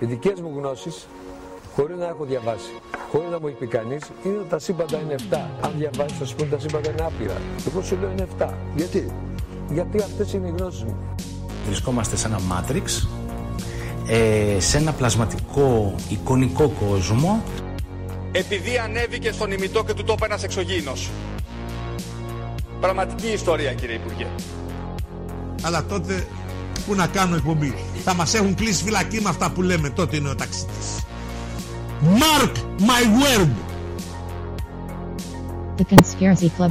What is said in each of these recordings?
Οι δικές μου γνώσεις, χωρίς να έχω διαβάσει, χωρίς να μου έχει πει κανείς, είναι ότι τα σύμπαντα είναι 7. Αν διαβάσεις, θα σου πούνε τα σύμπαντα είναι άπειρα. Εγώ σου λέω είναι 7. Γιατί; Γιατί αυτές είναι οι γνώσεις μου. Βρισκόμαστε σε ένα Matrix, ε, σε ένα πλασματικό εικονικό κόσμο. Επειδή ανέβηκε στον ημιτό και του τόπου ένας εξωγήινος. Πραγματική ιστορία κύριε Υπουργέ. Αλλά τότε που να κάνω εκπομπή; Θα μας έχουν κλείσει φυλακή με αυτά που λέμε. Τότε είναι ο ταξίτης. Mark my word. The Conspiracy Club.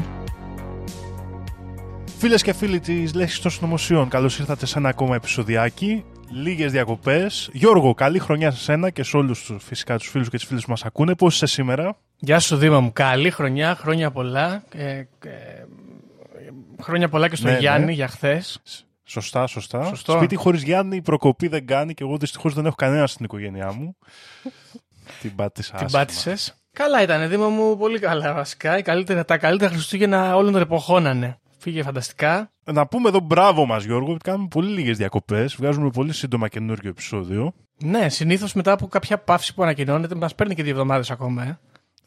Φίλες και φίλοι της Λέξης των Συνωμοσιών, καλώς ήρθατε σε ένα ακόμα επεισοδιάκι. Λίγες διακοπές. Γιώργο, καλή χρονιά σε σένα και σε όλους τους φυσικά τους φίλους και τις φίλες που μας ακούνε. Πώς είσαι σήμερα, Γεια σου Δήμα μου, καλή χρονιά, χρόνια πολλά. Ε, ε, χρόνια πολλά και στον Ναι, Γιάννη ναι. για χθες. Σωστά, σωστά. Σωστό. Σπίτι χωρίς Γιάννη η προκοπή δεν κάνει και εγώ δυστυχώς δεν έχω κανένα στην οικογένειά μου. Την πάτησα. Την άσχημα. πάτησες. Καλά ήταν, Δήμα μου, πολύ καλά βασικά. Η καλύτερα, τα καλύτερα Χριστούγεννα όλων των εποχών Φύγε φανταστικά. Να πούμε εδώ μπράβο μας, Γιώργο, ότι κάνουμε πολύ λίγες διακοπές. Βγάζουμε πολύ σύντομα καινούργιο επεισόδιο. Ναι, συνήθως μετά από κάποια παύση που ανακοινώνεται, μας παίρνει και δύο εβδομάδες ακόμα. Ε.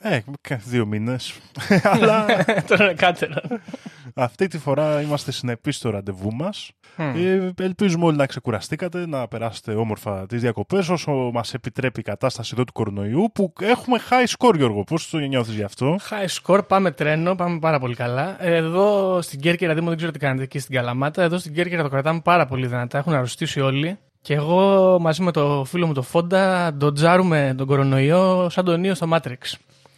Ε, κα- δύο μήνες. Αλλά Τώρα είναι κάτερο. αυτή τη φορά είμαστε συνεπείς στο ραντεβού μας. Ε, ελπίζουμε όλοι να ξεκουραστήκατε, να περάσετε όμορφα τις διακοπές όσο μας επιτρέπει η κατάσταση εδώ του κορονοϊού. Που έχουμε high score, Γιώργο. Πώς το νιώθεις γι' αυτό; High score, πάμε τρένο, πάμε πάρα πολύ καλά. Εδώ στην Κέρκυρα, Δήμο, δεν ξέρω τι κάνετε εκεί στην Καλαμάτα. Εδώ στην Κέρκυρα το κρατάμε πάρα πολύ δυνατά. Έχουν αρρωστήσει όλοι. Και εγώ μαζί με το φίλο μου το Φόντα ντοτζάρουμε τον κορονοϊό σαν τον Νίο στο Matrix.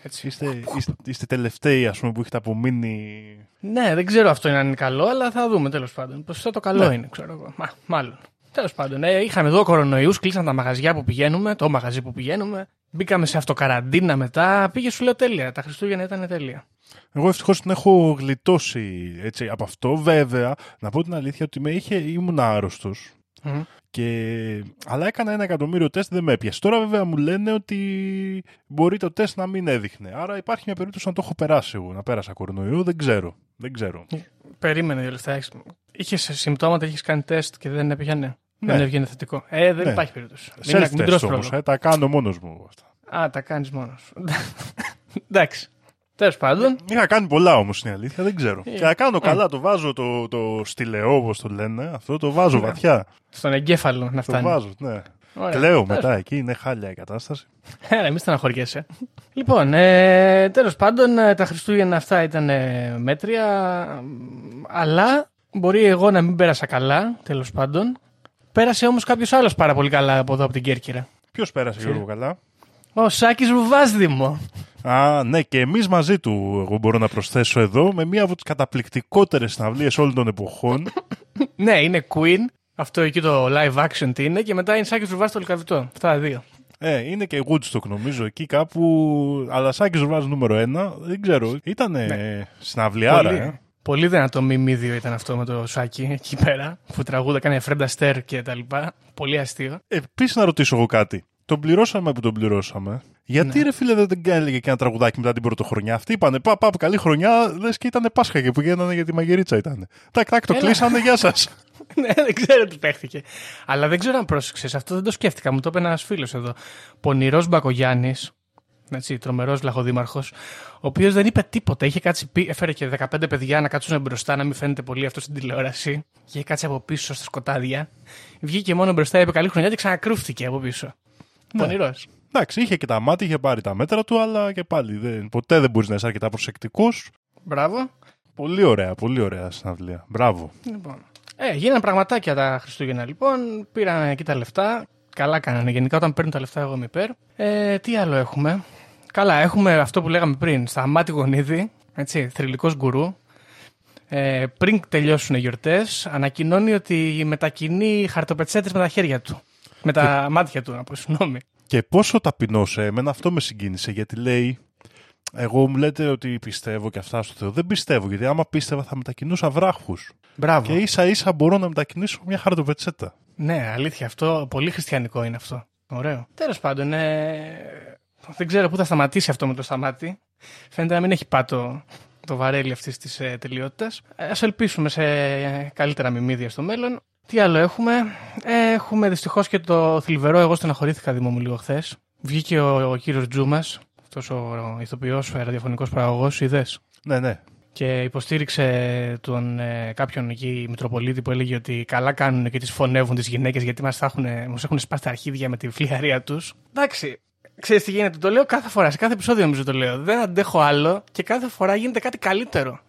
Έτσι. Είστε, είστε, είστε τελευταίοι, ας πούμε, που έχετε απομείνει. Ναι, δεν ξέρω αυτό είναι αν είναι καλό, αλλά θα δούμε τέλος πάντων. Ποσοστό το καλό Ναι. είναι, ξέρω εγώ. Μα, μάλλον. Τέλος πάντων, ε, είχαμε εδώ κορονοϊούς, κλείσαν τα μαγαζιά που πηγαίνουμε, το μαγαζί που πηγαίνουμε. Μπήκαμε σε αυτοκαραντίνα μετά. Πήγε, σου λέω τέλεια. Τα Χριστούγεννα ήταν τέλεια. Εγώ ευτυχώς την έχω γλιτώσει έτσι, από αυτό. Βέβαια, να πω την αλήθεια ότι με είχε, ήμουν άρρωστος. Μμμ. Και... Αλλά έκανα ένα εκατομμύριο τεστ, δεν με έπιασε. Τώρα βέβαια μου λένε ότι μπορεί το τεστ να μην έδειχνε. Άρα υπάρχει μια περίπτωση να το έχω περάσει εγώ, να πέρασα κορονοϊό. Δεν ξέρω. Δεν ξέρω. Περίμενε δύο λεπτά. Είχες συμπτώματα, είχες κάνει τεστ και δεν έπιανε; Ναι. Δεν έβγαινε θετικό; Ε, δεν Ναι. υπάρχει περίπτωση. Μην, μην Self-test τρως όμως, πρόλογο. ε, τα κάνω μόνος μου αυτά. Α, τα κάνεις μόνος σου. Εντάξει. Τέλος πάντων. Είχα κάνει πολλά όμως είναι η αλήθεια, δεν ξέρω. Ε, Και να κάνω ε. καλά, το βάζω το, το στυλαιό όπως το λένε. Αυτό το βάζω Ναι. βαθιά. Στον εγκέφαλο να Το φτάνει. βάζω, ναι. Ωραία. Κλαίω Τέλος μετά εκεί, είναι χάλια η κατάσταση. Έλα, μη στεναχωριέσαι. λοιπόν, ε, τέλος πάντων, ε, τα Χριστούγεννα αυτά ήταν ε, μέτρια. Αλλά μπορεί εγώ να μην πέρασα καλά, τέλος πάντων. Πέρασε όμως κάποιος άλλος πάρα πολύ καλά από εδώ από την Κέρκυρα. Ποιος πέρασε Γιώργο καλά; Ο Σάκης Ρουβάσδημο. Α, ναι, και εμείς μαζί του, εγώ μπορώ να προσθέσω εδώ, με μία από τις καταπληκτικότερες συναυλίες όλων των εποχών. ναι, είναι Queen. Αυτό εκεί το live action τι είναι. Και μετά είναι Σάκης Ρουβάς στο Λικαβιτό. Αυτά τα δύο. ε, είναι και Woodstock νομίζω εκεί κάπου. Αλλά Σάκης Ρουβάς νούμερο ένα, δεν ξέρω. Ήταν ναι. συναυλιάρα, πολύ, ε; πολύ δυνατό μιμίδιο ήταν αυτό με το Σάκη εκεί πέρα. Που τραγούδα κάνει Φρέντα Στέρ και τα λοιπά. Πολύ αστείο. Επίσης να ρωτήσω εγώ κάτι. Τον πληρώσαμε που τον πληρώσαμε. Γιατί Ναι. ρε φίλε δεν έλεγε και ένα τραγουδάκι μετά την πρωτοχρονιά; Αυτοί είπανε πά, πά, καλή χρονιά, λες και ήταν Πάσχα και που γίνανε για τη μαγειρίτσα ήταν. Τάκ, τάκ, το Έλα. κλείσανε, γεια σας. ναι, δεν ξέρω τι παίχτηκε. Αλλά δεν ξέρω αν πρόσεξες. Αυτό δεν το σκέφτηκα. Μου το είπε ένας φίλος εδώ. Πονηρός Μπακογιάννης. Έτσι, τρομερός λαχοδήμαρχος. Ο οποίος δεν είπε τίποτα. Είχε κάτσει, πι- έφερε και 15 παιδιά να κάτσουν μπροστά, να μην φαίνεται πολύ αυτό στην τηλεόραση. Και είχε κάτσει από πίσω στα σκοτάδια. Βγήκε μόνο μπροστά, είπε καλή χρονιά και ξανακρούφτηκε από πίσω. Ναι. Πονηρό. Εντάξει, είχε και τα μάτια, είχε πάρει τα μέτρα του, αλλά και πάλι δεν, ποτέ δεν μπορείς να είσαι αρκετά προσεκτικός. Μπράβο. Πολύ ωραία, πολύ ωραία συναυλία. Μπράβο. Λοιπόν. Ε, γίνανε πραγματάκια τα Χριστούγεννα λοιπόν. Πήραν εκεί τα λεφτά. Καλά κάνανε. Γενικά όταν παίρνουν τα λεφτά, εγώ είμαι υπέρ. Ε, τι άλλο έχουμε; Καλά, έχουμε αυτό που λέγαμε πριν. Σταμάτη γονίδι. Έτσι, θρηλυκός γκουρού. Ε, πριν τελειώσουν οι γιορτές, ανακοινώνει ότι μετακινεί χαρτοπετσέτες με τα χέρια του. Με τα μάτια του, να πω συγγνώμη. Και πόσο ταπεινός, ε, εμένα αυτό με συγκίνησε, γιατί λέει. Εγώ μου λέτε ότι πιστεύω και αυτά στο Θεό. Δεν πιστεύω, γιατί άμα πίστευα θα μετακινούσα βράχους. Μπράβο. Και ίσα ίσα μπορώ να μετακινήσω μια χαρτοπετσέτα. Ναι, αλήθεια, αυτό πολύ χριστιανικό είναι αυτό. Ωραίο. Τέλος πάντων, ε, δεν ξέρω πού θα σταματήσει αυτό με το σταμάτη. Φαίνεται να μην έχει πάτο το βαρέλι αυτής της ε, τελειότητας. Α ελπίσουμε σε ε, καλύτερα μιμίδια στο μέλλον. Τι άλλο έχουμε; Ε, έχουμε δυστυχώς και το θλιβερό. Εγώ στεναχωρήθηκα Δήμο μου λίγο χθες. Βγήκε ο, ο κύριος Τζούμας, αυτός ο ηθοποιός ραδιοφωνικός παραγωγός, είδες; Ναι, ναι. Και υποστήριξε τον ε, κάποιον εκεί Μητροπολίτη που έλεγε ότι καλά κάνουν και τις φωνεύουν τις γυναίκες γιατί μας έχουν, μας έχουν σπάσει τα αρχίδια με τη φλιαρία τους. Εντάξει, ξέρεις τι γίνεται. Το λέω κάθε φορά, σε κάθε επεισόδιο νομίζω το λέω. Δεν αντέχω άλλο και κάθε φορά γίνεται κάτι καλύτερο.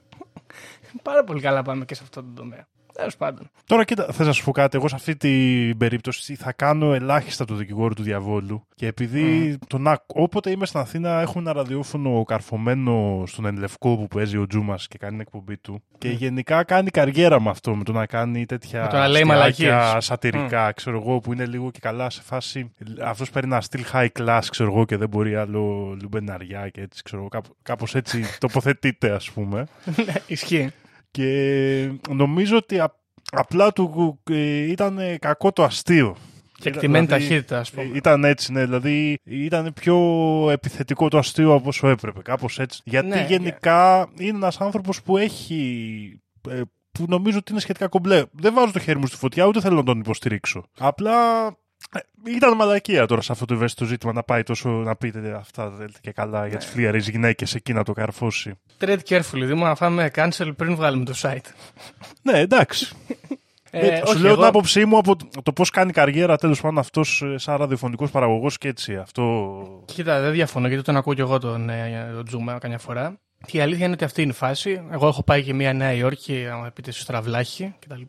Πάρα πολύ καλά πάμε και σε αυτό το τομέα. Τέλος πάντων. Τώρα κοίτα, θες να σου πω κάτι. Εγώ σε αυτή την περίπτωση θα κάνω ελάχιστα το δικηγόρο του διαβόλου. Και επειδή τον, άκου- όποτε είμαι στην Αθήνα, έχουμε ένα ραδιόφωνο καρφωμένο στον Ενλευκό που παίζει ο Τζούμας και κάνει την εκπομπή του. Και γενικά κάνει καριέρα με αυτό, με το να κάνει τέτοια. Με το να λέει αστιάκια, μαλακίες. σατυρικά, ξέρω εγώ, που είναι λίγο και καλά σε φάση. Αυτός παίρνει ένα στυλ high class, ξέρω εγώ, και δεν μπορεί άλλο λουμπεναριά και έτσι, ξέρω εγώ. Κάπως έτσι τοποθετείται, ας πούμε. Ναι, Ισχύει. Και νομίζω ότι α- απλά του ε, ήταν κακό το αστείο. Και εκτιμένη Δηλαδή, ταχύτητα, ας πούμε. ε, Ήταν έτσι, ναι. Δηλαδή ήταν πιο επιθετικό το αστείο από όσο έπρεπε. Κάπως έτσι. Γιατί Ναι, γενικά είναι ένας άνθρωπος που έχει. ε, που νομίζω ότι είναι σχετικά κομπλέ. Δεν βάζω το χέρι μου στη φωτιά, ούτε θέλω να τον υποστηρίξω. Απλά ε, ήταν μαλακία τώρα σε αυτό το ευαίσθητο ζήτημα να πάει τόσο να πείτε αυτά θέλετε και καλά Ναι. για τις φλιαρές γυναίκες εκεί να το καρφώσει. Tread carefully, Δήμο, να φάμε cancel πριν βγάλουμε το site. Ναι, εντάξει. Ε, Ε, σου όχι, λέω εγώ- την άποψή μου από το πώς κάνει καριέρα τέλος πάντων αυτός σαν ραδιοφωνικός παραγωγός και έτσι. Αυτό. Κοίτα, δεν διαφωνώ γιατί τον ακούω και εγώ τον, ε, τον Τζούμα καμιά φορά. Και η αλήθεια είναι ότι αυτή είναι η φάση. Εγώ έχω πάει και μια Νέα Υόρκη, άμα πείτε στο στραβλάχι κτλ.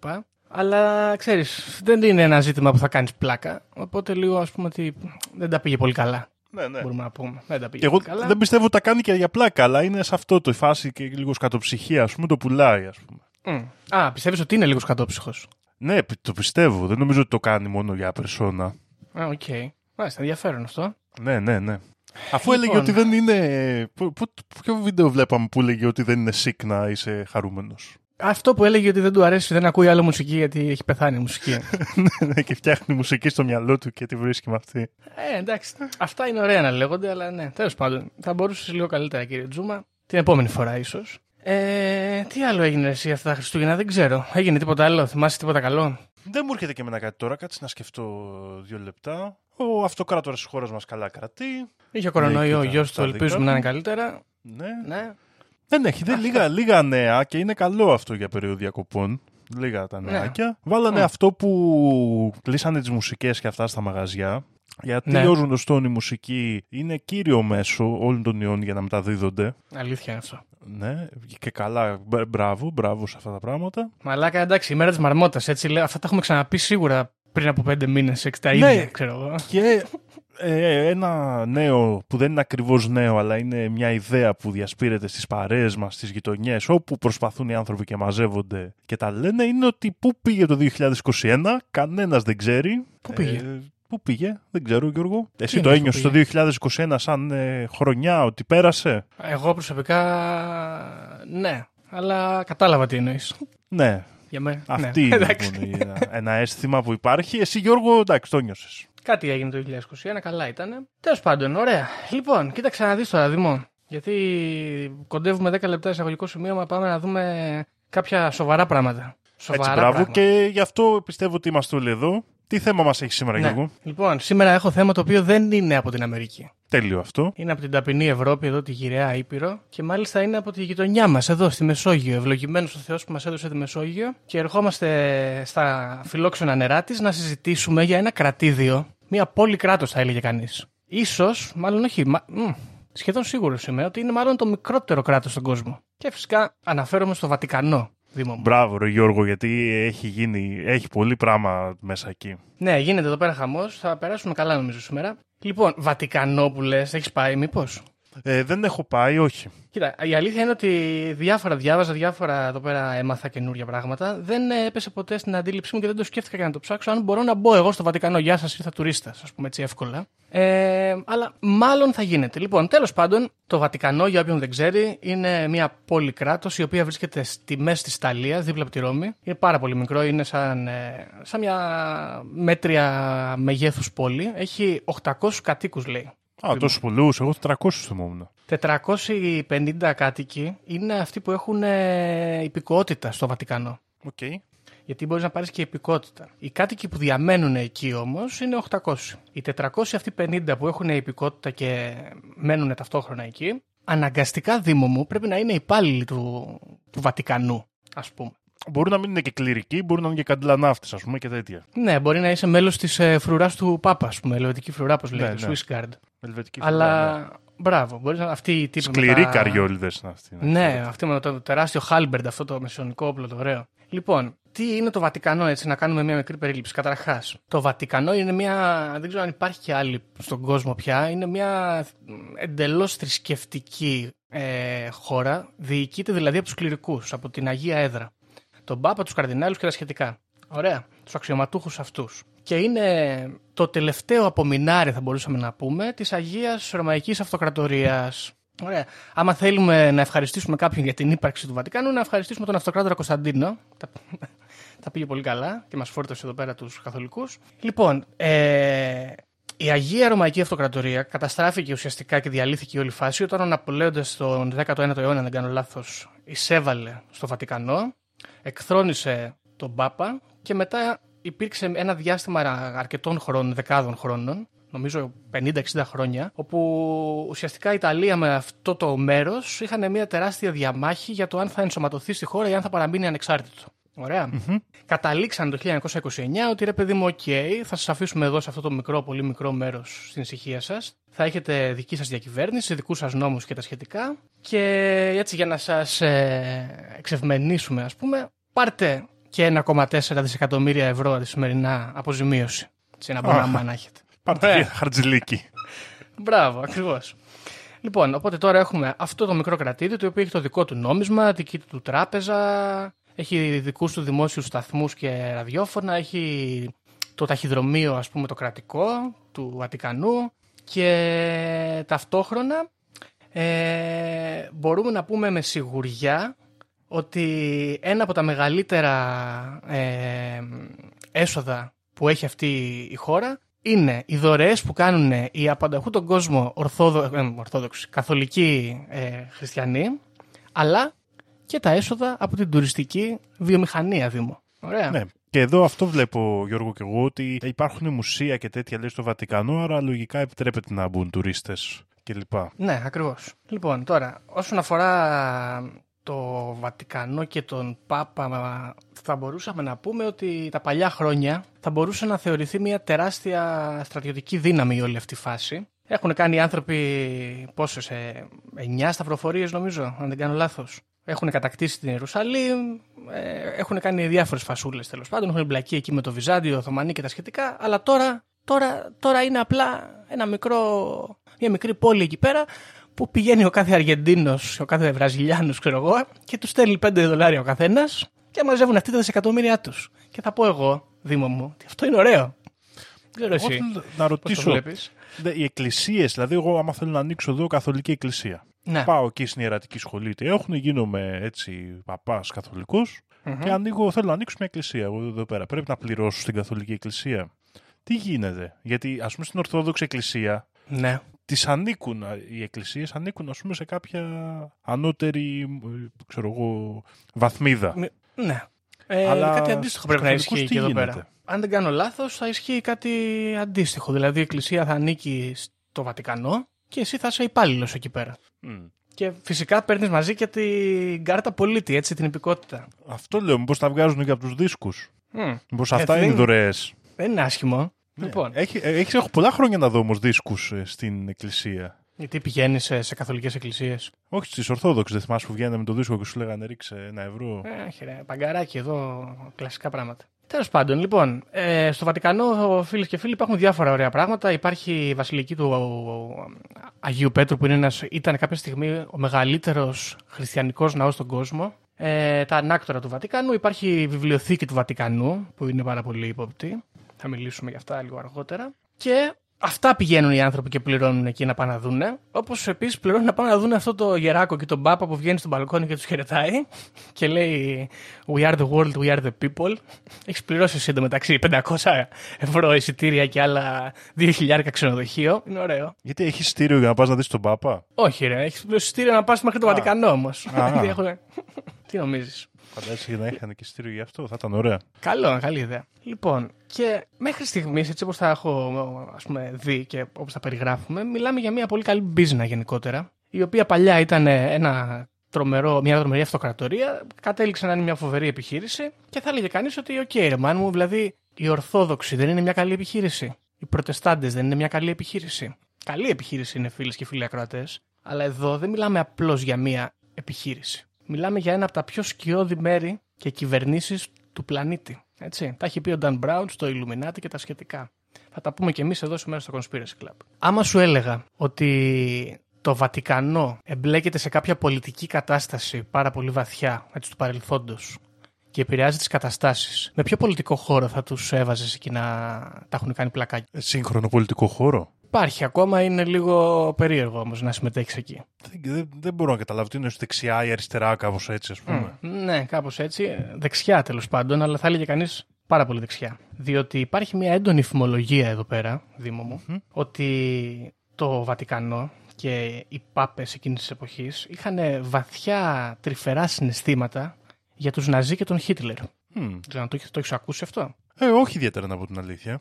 Αλλά ξέρεις, δεν είναι ένα ζήτημα που θα κάνεις πλάκα. Οπότε λίγο ας πούμε ότι δεν τα πήγε πολύ καλά. Ναι, ναι. Μπορούμε να πούμε. Δεν τα πήγε Και εγώ πολύ καλά. δεν πιστεύω ότι τα κάνει και για πλάκα, αλλά είναι σε αυτό το η φάση και λίγο σκατοψυχία, ας πούμε, το πουλάει, ας πούμε. Μμ. Α, πιστεύεις ότι είναι λίγο σκατόψυχος; Ναι, πι- το πιστεύω. Δεν νομίζω ότι το κάνει μόνο για περσόνα. Α, οκ. Μάλιστα, ενδιαφέρον αυτό. Ναι, ναι, ναι. Αφού Λοιπόν. έλεγε ότι δεν είναι. πού- πού- Ποιο βίντεο βλέπαμε που έλεγε ότι δεν είναι sick να είσαι χαρούμενος; Αυτό που έλεγε ότι δεν του αρέσει, δεν ακούει άλλο μουσική γιατί έχει πεθάνει η μουσική. ναι, και φτιάχνει μουσική στο μυαλό του και τη βρίσκει με αυτή. Ε, εντάξει. Αυτά είναι ωραία να λέγονται, αλλά ναι, τέλος πάντων. Θα μπορούσες λίγο καλύτερα, κύριε Τζούμα. Την επόμενη φορά, ίσως. Ε, τι άλλο έγινε εσύ αυτά τα Χριστούγεννα, δεν ξέρω. Έγινε τίποτα άλλο, θυμάσαι τίποτα καλό; Δεν μου έρχεται και εμένα κάτι τώρα, κάτσε να σκεφτώ δύο λεπτά. Ο αυτοκράτορας της χώρας μας καλά κρατεί. Είχε κορονοϊό, ο κοίτα, γιος τα του, ελπίζουμε δικά να είναι του. καλύτερα. Ναι. Ναι. Δεν έχει, δεν, λίγα, λίγα νέα και είναι καλό αυτό για περίοδο διακοπών. Λίγα τα Ναι. νεάκια. Βάλανε Mm. αυτό που κλείσανε τις μουσικές και αυτά στα μαγαζιά. Γιατί Ναι. ως γνωστόν η μουσική είναι κύριο μέσο όλων των ιών για να μεταδίδονται. Αλήθεια είναι αυτό. Ναι, και καλά, μπ- μπράβο, μπράβο σε αυτά τα πράγματα. Μαλάκα, εντάξει, η μέρα της μαρμότας, έτσι λέω. Αυτά τα έχουμε ξαναπεί σίγουρα πριν από πέντε μήνες, τα Ναι. ίδια, ξέρω εγώ. Και ε, ένα νέο που δεν είναι ακριβώς νέο, αλλά είναι μια ιδέα που διασπείρεται στις παρέες μας, στις γειτονιές, όπου προσπαθούν οι άνθρωποι και μαζεύονται και τα λένε, είναι ότι πού πήγε το 2021, κανένας δεν ξέρει. Πού πήγε; Ε, πού πήγε, δεν ξέρω Γιώργο. Εσύ είναι το αυτό ένιωσες που το 2021 σαν ε, χρονιά ότι πέρασε; Εγώ προσωπικά. Ναι, αλλά κατάλαβα τι εννοείς. Ναι, Για μένα. αυτή ναι. είναι Εντάξει. λοιπόν, ένα, ένα αίσθημα που υπάρχει. Εσύ Γιώργο, εντάξει, το νιώσες. Κάτι έγινε το 2021, καλά ήταν. Τέλος πάντων, ωραία. Λοιπόν, κοίταξε να δεις τώρα, Δημό. Γιατί κοντεύουμε 10 λεπτά εισαγωγικό σημείωμα, πάμε να δούμε κάποια σοβαρά πράγματα. Σοβαρά Έτσι, μπράβο. πράγματα. Και γι' αυτό πιστεύω ότι είμαστε όλοι εδώ. Τι θέμα μας έχει σήμερα, Ναι. Γιώργο; Λοιπόν, σήμερα έχω θέμα το οποίο δεν είναι από την Αμερική. Τέλειο αυτό. Είναι από την ταπεινή Ευρώπη, εδώ τη γυραιά Ήπειρο, και μάλιστα είναι από τη γειτονιά μας, εδώ στη Μεσόγειο. Ευλογημένος ο Θεός που μας έδωσε τη Μεσόγειο. Και ερχόμαστε στα φιλόξενα νερά της να συζητήσουμε για ένα κρατήδιο, μια πόλη κράτος, θα έλεγε κανείς. σω, μάλλον όχι, μα, μ, σχεδόν σίγουρος είμαι ότι είναι μάλλον το μικρότερο κράτος στον κόσμο. Και φυσικά αναφέρομαι στο Βατικανό, Δήμο μου. Μπράβο, ρε Γιώργο, γιατί έχει γίνει, έχει πολύ πράγμα μέσα εκεί. Ναι, γίνεται εδώ πέρα χαμός. Θα περάσουμε καλά νομίζω σήμερα. Λοιπόν, Βατικανό που λες, έχεις πάει, μήπως; Ε, δεν έχω πάει, όχι. Κοίτα, η αλήθεια είναι ότι διάφορα διάβαζα, διάφορα εδώ πέρα έμαθα καινούργια πράγματα. Δεν έπεσε ποτέ στην αντίληψή μου και δεν το σκέφτηκα για να το ψάξω. Αν μπορώ να μπω εγώ στο Βατικανό, γεια σας, ήρθα τουρίστας, ας πούμε έτσι εύκολα. Ε, αλλά μάλλον θα γίνεται. Λοιπόν, τέλος πάντων, το Βατικανό, για όποιον δεν ξέρει, είναι μια πόλη κράτος η οποία βρίσκεται στη μέση της Ιταλίας, δίπλα από τη Ρώμη. Είναι πάρα πολύ μικρό, είναι σαν, ε, σαν μια μέτρια μεγέθους πόλη. Έχει 800 κατοίκους, λέει. Α, τόσους πολλούς, εγώ 400 θυμόμουν. 450 κάτοικοι είναι αυτοί που έχουν ε, υπηκοότητα στο Βατικανό. Οκ. Γιατί μπορείς να πάρεις και υπηκοότητα. Οι κάτοικοι που διαμένουν εκεί όμως είναι 800. Οι 400 αυτοί 50 που έχουν υπηκοότητα και μένουν ταυτόχρονα εκεί, αναγκαστικά Δήμο μου πρέπει να είναι υπάλληλοι του, του Βατικανού, ας πούμε. Μπορούν να μην είναι και κληρικοί, μπορούν να είναι και καντιλανάφτες, ας πούμε και τέτοια. Ναι, μπορεί να είσαι μέλος της ε, φρουράς του Πάπα, ας πούμε, ελβετική φρουρά, όπως λέγεται, ναι. Swiss Guard. Ελβετική Αλλά. φυλακή, Μπράβο, μπορείς να. Αυτή η τύπη. με Σκληρή τα- καριόλιδες είναι αυτή. Ναι, αυτή με το τεράστιο Χάλμπερντ, αυτό το μεσαιωνικό όπλο, το ωραίο. Λοιπόν, τι είναι το Βατικανό, έτσι, να κάνουμε μια μικρή περίληψη. Καταρχάς, το Βατικανό είναι μια. Δεν ξέρω αν υπάρχει και άλλη στον κόσμο πια. Είναι μια εντελώς θρησκευτική ε, χώρα. Διοικείται δηλαδή από τους κληρικούς, από την Αγία Έδρα. Τον Πάπα, τους Καρδινάλους και τα σχετικά. Ωραία. Τους αξιωματούχους αυτούς. Και είναι το τελευταίο απομεινάρι, θα μπορούσαμε να πούμε, της Αγίας Ρωμαϊκής Αυτοκρατορίας. Ωραία. Άμα θέλουμε να ευχαριστήσουμε κάποιον για την ύπαρξη του Βατικάνου, να ευχαριστήσουμε τον Αυτοκράτορα Κωνσταντίνο. Τα, τα πήγε πολύ καλά και μας φόρτωσε εδώ πέρα τους Καθολικούς. Λοιπόν, ε, η Αγία Ρωμαϊκή Αυτοκρατορία καταστράφηκε ουσιαστικά και διαλύθηκε η όλη φάση όταν ο Ναπολέοντας τον 19ο αιώνα, αν δεν κάνω λάθος, εισέβαλε στο Βατικανό, εκθρόνησε τον Πάπα και μετά υπήρξε ένα διάστημα αρκετών χρόνων, δεκάδων χρόνων, νομίζω 50-60 χρόνια, όπου ουσιαστικά η Ιταλία με αυτό το μέρος είχαν μια τεράστια διαμάχη για το αν θα ενσωματωθεί στη χώρα ή αν θα παραμείνει ανεξάρτητο. Ωραία. Καταλήξαν το 1929 ότι ρε παιδί μου, οκ, θα σας αφήσουμε εδώ σε αυτό το μικρό, πολύ μικρό μέρος στην ησυχία σας. Θα έχετε δική σας διακυβέρνηση, δικούς σας νόμους και τα σχετικά. Και έτσι για να σας ε, εξευμενήσουμε, ας πούμε, πάρτε και 1,4 δισεκατομμύρια ευρώ τη σημερινή αποζημίωση. Σε ένα μπονάμα να έχετε. Πάρτε Ωραία. και χαρτζηλίκι. Μπράβο, ακριβώς. Λοιπόν, οπότε τώρα έχουμε αυτό το μικρό κρατίδιο το οποίο έχει το δικό του νόμισμα, δική του τράπεζα, έχει δικούς του δημόσιους σταθμούς και ραδιόφωνα, έχει το ταχυδρομείο ας πούμε το κρατικό του Βατικανού και ταυτόχρονα ε, μπορούμε να πούμε με σιγουριά ότι ένα από τα μεγαλύτερα ε, έσοδα που έχει αυτή η χώρα είναι οι δωρεές που κάνουν οι απανταχού τον κόσμο ορθόδο, ε, ορθόδοξοι, καθολικοί ε, χριστιανοί, αλλά και τα έσοδα από την τουριστική βιομηχανία, Δήμο. Ωραία. Ναι. Και εδώ αυτό βλέπω, Γιώργο και εγώ, ότι υπάρχουν μουσεία και τέτοια λέει στο Βατικανό, άρα λογικά επιτρέπεται να μπουν τουρίστες κλπ. Ναι, ακριβώς. Λοιπόν, τώρα, όσον αφορά το Βατικανό και τον Πάπα, θα μπορούσαμε να πούμε ότι τα παλιά χρόνια θα μπορούσε να θεωρηθεί μια τεράστια στρατιωτική δύναμη η όλη αυτή η φάση. Έχουν κάνει οι άνθρωποι πόσες, ε, 9 σταυροφορίες νομίζω, αν δεν κάνω λάθος. Έχουν κατακτήσει την Ιερουσαλήμ, ε, έχουν κάνει διάφορες φασούλες τέλος πάντων, έχουν μπλακεί εκεί με το Βυζάντιο, Οθωμανί και τα σχετικά, αλλά τώρα, τώρα, τώρα είναι απλά ένα μικρό, μια μικρή πόλη εκεί πέρα που πηγαίνει ο κάθε Αργεντίνος, ο κάθε Βραζιλιάνος, ξέρω εγώ, και τους στέλνει 5 δολάρια ο καθένας και μαζεύουν αυτοί τα δισεκατομμύρια τους. Και θα πω εγώ, Δήμο μου, ότι αυτό είναι ωραίο. Δεν ξέρω Εγώ εσύ. θέλω να Πώς το ρωτήσω. βλέπεις; Δε, Οι εκκλησίες, δηλαδή, εγώ άμα θέλω να ανοίξω εδώ καθολική εκκλησία. Ναι. Πάω εκεί στην ιερατική σχολή, τι έχουν, γίνομαι έτσι παπάς καθολικός και ανοίγω, θέλω να ανοίξω μια εκκλησία. Εγώ εδώ πέρα πρέπει να πληρώσω στην καθολική εκκλησία. Τι γίνεται, γιατί ας πούμε στην Ορθόδοξη Εκκλησία Ναι. τις ανήκουν, οι εκκλησίες ανήκουν ας πούμε σε κάποια ανώτερη, ε, ξέρω εγώ, βαθμίδα. Ναι. Ε, Αλλά κάτι αντίστοιχο πρέπει να στους ισχύει καθολικούς και τι εδώ γίνεται; πέρα. Αν δεν κάνω λάθος, θα ισχύει κάτι αντίστοιχο. Δηλαδή η Εκκλησία θα ανήκει στο Βατικανό και εσύ θα είσαι υπάλληλος εκεί πέρα. Μμ. Και φυσικά παίρνεις μαζί και την κάρτα πολίτη, έτσι, την υπηκότητα. Αυτό λέω, μήπως τα βγάζουν και από τους δίσκους. Μμ. Μήπως Ε, αυτά δεν- είναι δωρεές. Δεν είναι άσχημο. Λοιπόν, Έχει, ε, έχεις, έχω πολλά χρόνια να δω όμως δίσκους ε, στην εκκλησία. γιατί πηγαίνεις σε, σε καθολικές εκκλησίες; Όχι στις Ορθόδοξες, δεν θυμάσαι που βγαίνανε με το δίσκο και σου λέγανε ρίξε ένα ευρώ. Ε, όχι, ρε, παγκαράκι εδώ, κλασικά πράγματα. Τέλος πάντων, λοιπόν, ε, στο Βατικανό, φίλες και φίλοι, υπάρχουν διάφορα ωραία πράγματα. Υπάρχει η βασιλική του Αγίου Πέτρου, που είναι ένας, ήταν κάποια στιγμή ο μεγαλύτερος χριστιανικός ναός στον κόσμο. Ε, τα ανάκτορα του Βατικανού. Υπάρχει η βιβλιοθήκη του Βατικανού, που είναι πάρα πολύ ύποπτη. Θα μιλήσουμε για αυτά λίγο αργότερα. Και αυτά πηγαίνουν οι άνθρωποι και πληρώνουν εκεί να πάνε να δούνε. Όπως επίσης πληρώνουν να πάνε να δουν αυτό το γεράκο και τον Πάπα που βγαίνει στο μπαλκόνι και τους χαιρετάει και λέει We are the world, we are the people. Έχεις πληρώσει εσύ εντωμεταξύ 500 ευρώ εισιτήρια και άλλα 2.000 ξενοδοχείο. Είναι ωραίο. Γιατί έχει εισιτήριο για να πας να δεις τον Πάπα; Όχι, ρε. Έχεις πληρώσει εισιτήριο να πας μέχρι το Βατικανό όμως. Α. Τι νομίζεις; Φαντάζεσαι να είχαν και εισιτήριο γι' αυτό, θα ήταν ωραία. Καλό, καλή ιδέα. Λοιπόν, και μέχρι στιγμής, έτσι όπως τα έχω ας πούμε, δει και όπως τα περιγράφουμε, μιλάμε για μια πολύ καλή business γενικότερα, η οποία παλιά ήταν ένα τρομερό, μια τρομερή αυτοκρατορία, κατέληξε να είναι μια φοβερή επιχείρηση και θα έλεγε κανείς ότι, οκ, okay, ρε man μου, δηλαδή οι Ορθόδοξοι δεν είναι μια καλή επιχείρηση. Οι Προτεστάντες δεν είναι μια καλή επιχείρηση. Καλή επιχείρηση είναι φίλες και φίλοι ακροατές, αλλά εδώ δεν μιλάμε απλώς για μια επιχείρηση. Μιλάμε για ένα από τα πιο σκιώδη μέρη και κυβερνήσεις του πλανήτη. Έτσι. Τα έχει πει ο Νταν Μπράουν στο Illuminati και τα σχετικά. Θα τα πούμε και εμείς εδώ σήμερα στο Conspiracy Club. Άμα σου έλεγα ότι το Βατικανό εμπλέκεται σε κάποια πολιτική κατάσταση πάρα πολύ βαθιά έτσι, του παρελθόντος και επηρεάζει τις καταστάσεις, με ποιο πολιτικό χώρο θα τους έβαζες εκεί να τα έχουν κάνει πλακάκι. Σύγχρονο πολιτικό χώρο. Υπάρχει ακόμα, είναι λίγο περίεργο όμως να συμμετέχεις εκεί. Δεν, δεν, δεν μπορώ να καταλάβω τι είναι δεξιά ή αριστερά, κάπως έτσι, ας πούμε; Mm, ναι, κάπως έτσι. Δεξιά τέλος πάντων, αλλά θα έλεγε κανείς πάρα πολύ δεξιά. Διότι υπάρχει μια έντονη φημολογία εδώ πέρα, Δήμο μου, mm-hmm. ότι το Βατικανό και οι πάπες εκείνης της εποχής είχαν βαθιά τρυφερά συναισθήματα για τους Ναζί και τον Χίτλερ. Mm. Το, το, το έχεις ακούσει αυτό; Ε, όχι ιδιαίτερα να πω την αλήθεια.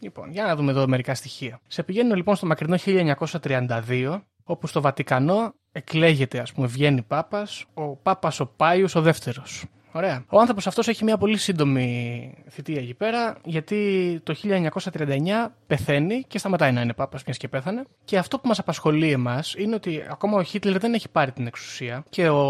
Λοιπόν, για να δούμε εδώ μερικά στοιχεία. Σε πηγαίνω λοιπόν στο μακρινό 1932, όπου στο Βατικανό εκλέγεται, ας πούμε, βγαίνει Πάπας, ο Πάπας ο Πάιος ο δεύτερος. Ωραία. Ο άνθρωπος αυτός έχει μια πολύ σύντομη θητεία εκεί πέρα, γιατί το 1939 πεθαίνει και σταματάει να είναι Πάπας, μιας και πέθανε. Και αυτό που μας απασχολεί εμάς είναι ότι ακόμα ο Χίτλερ δεν έχει πάρει την εξουσία και ο,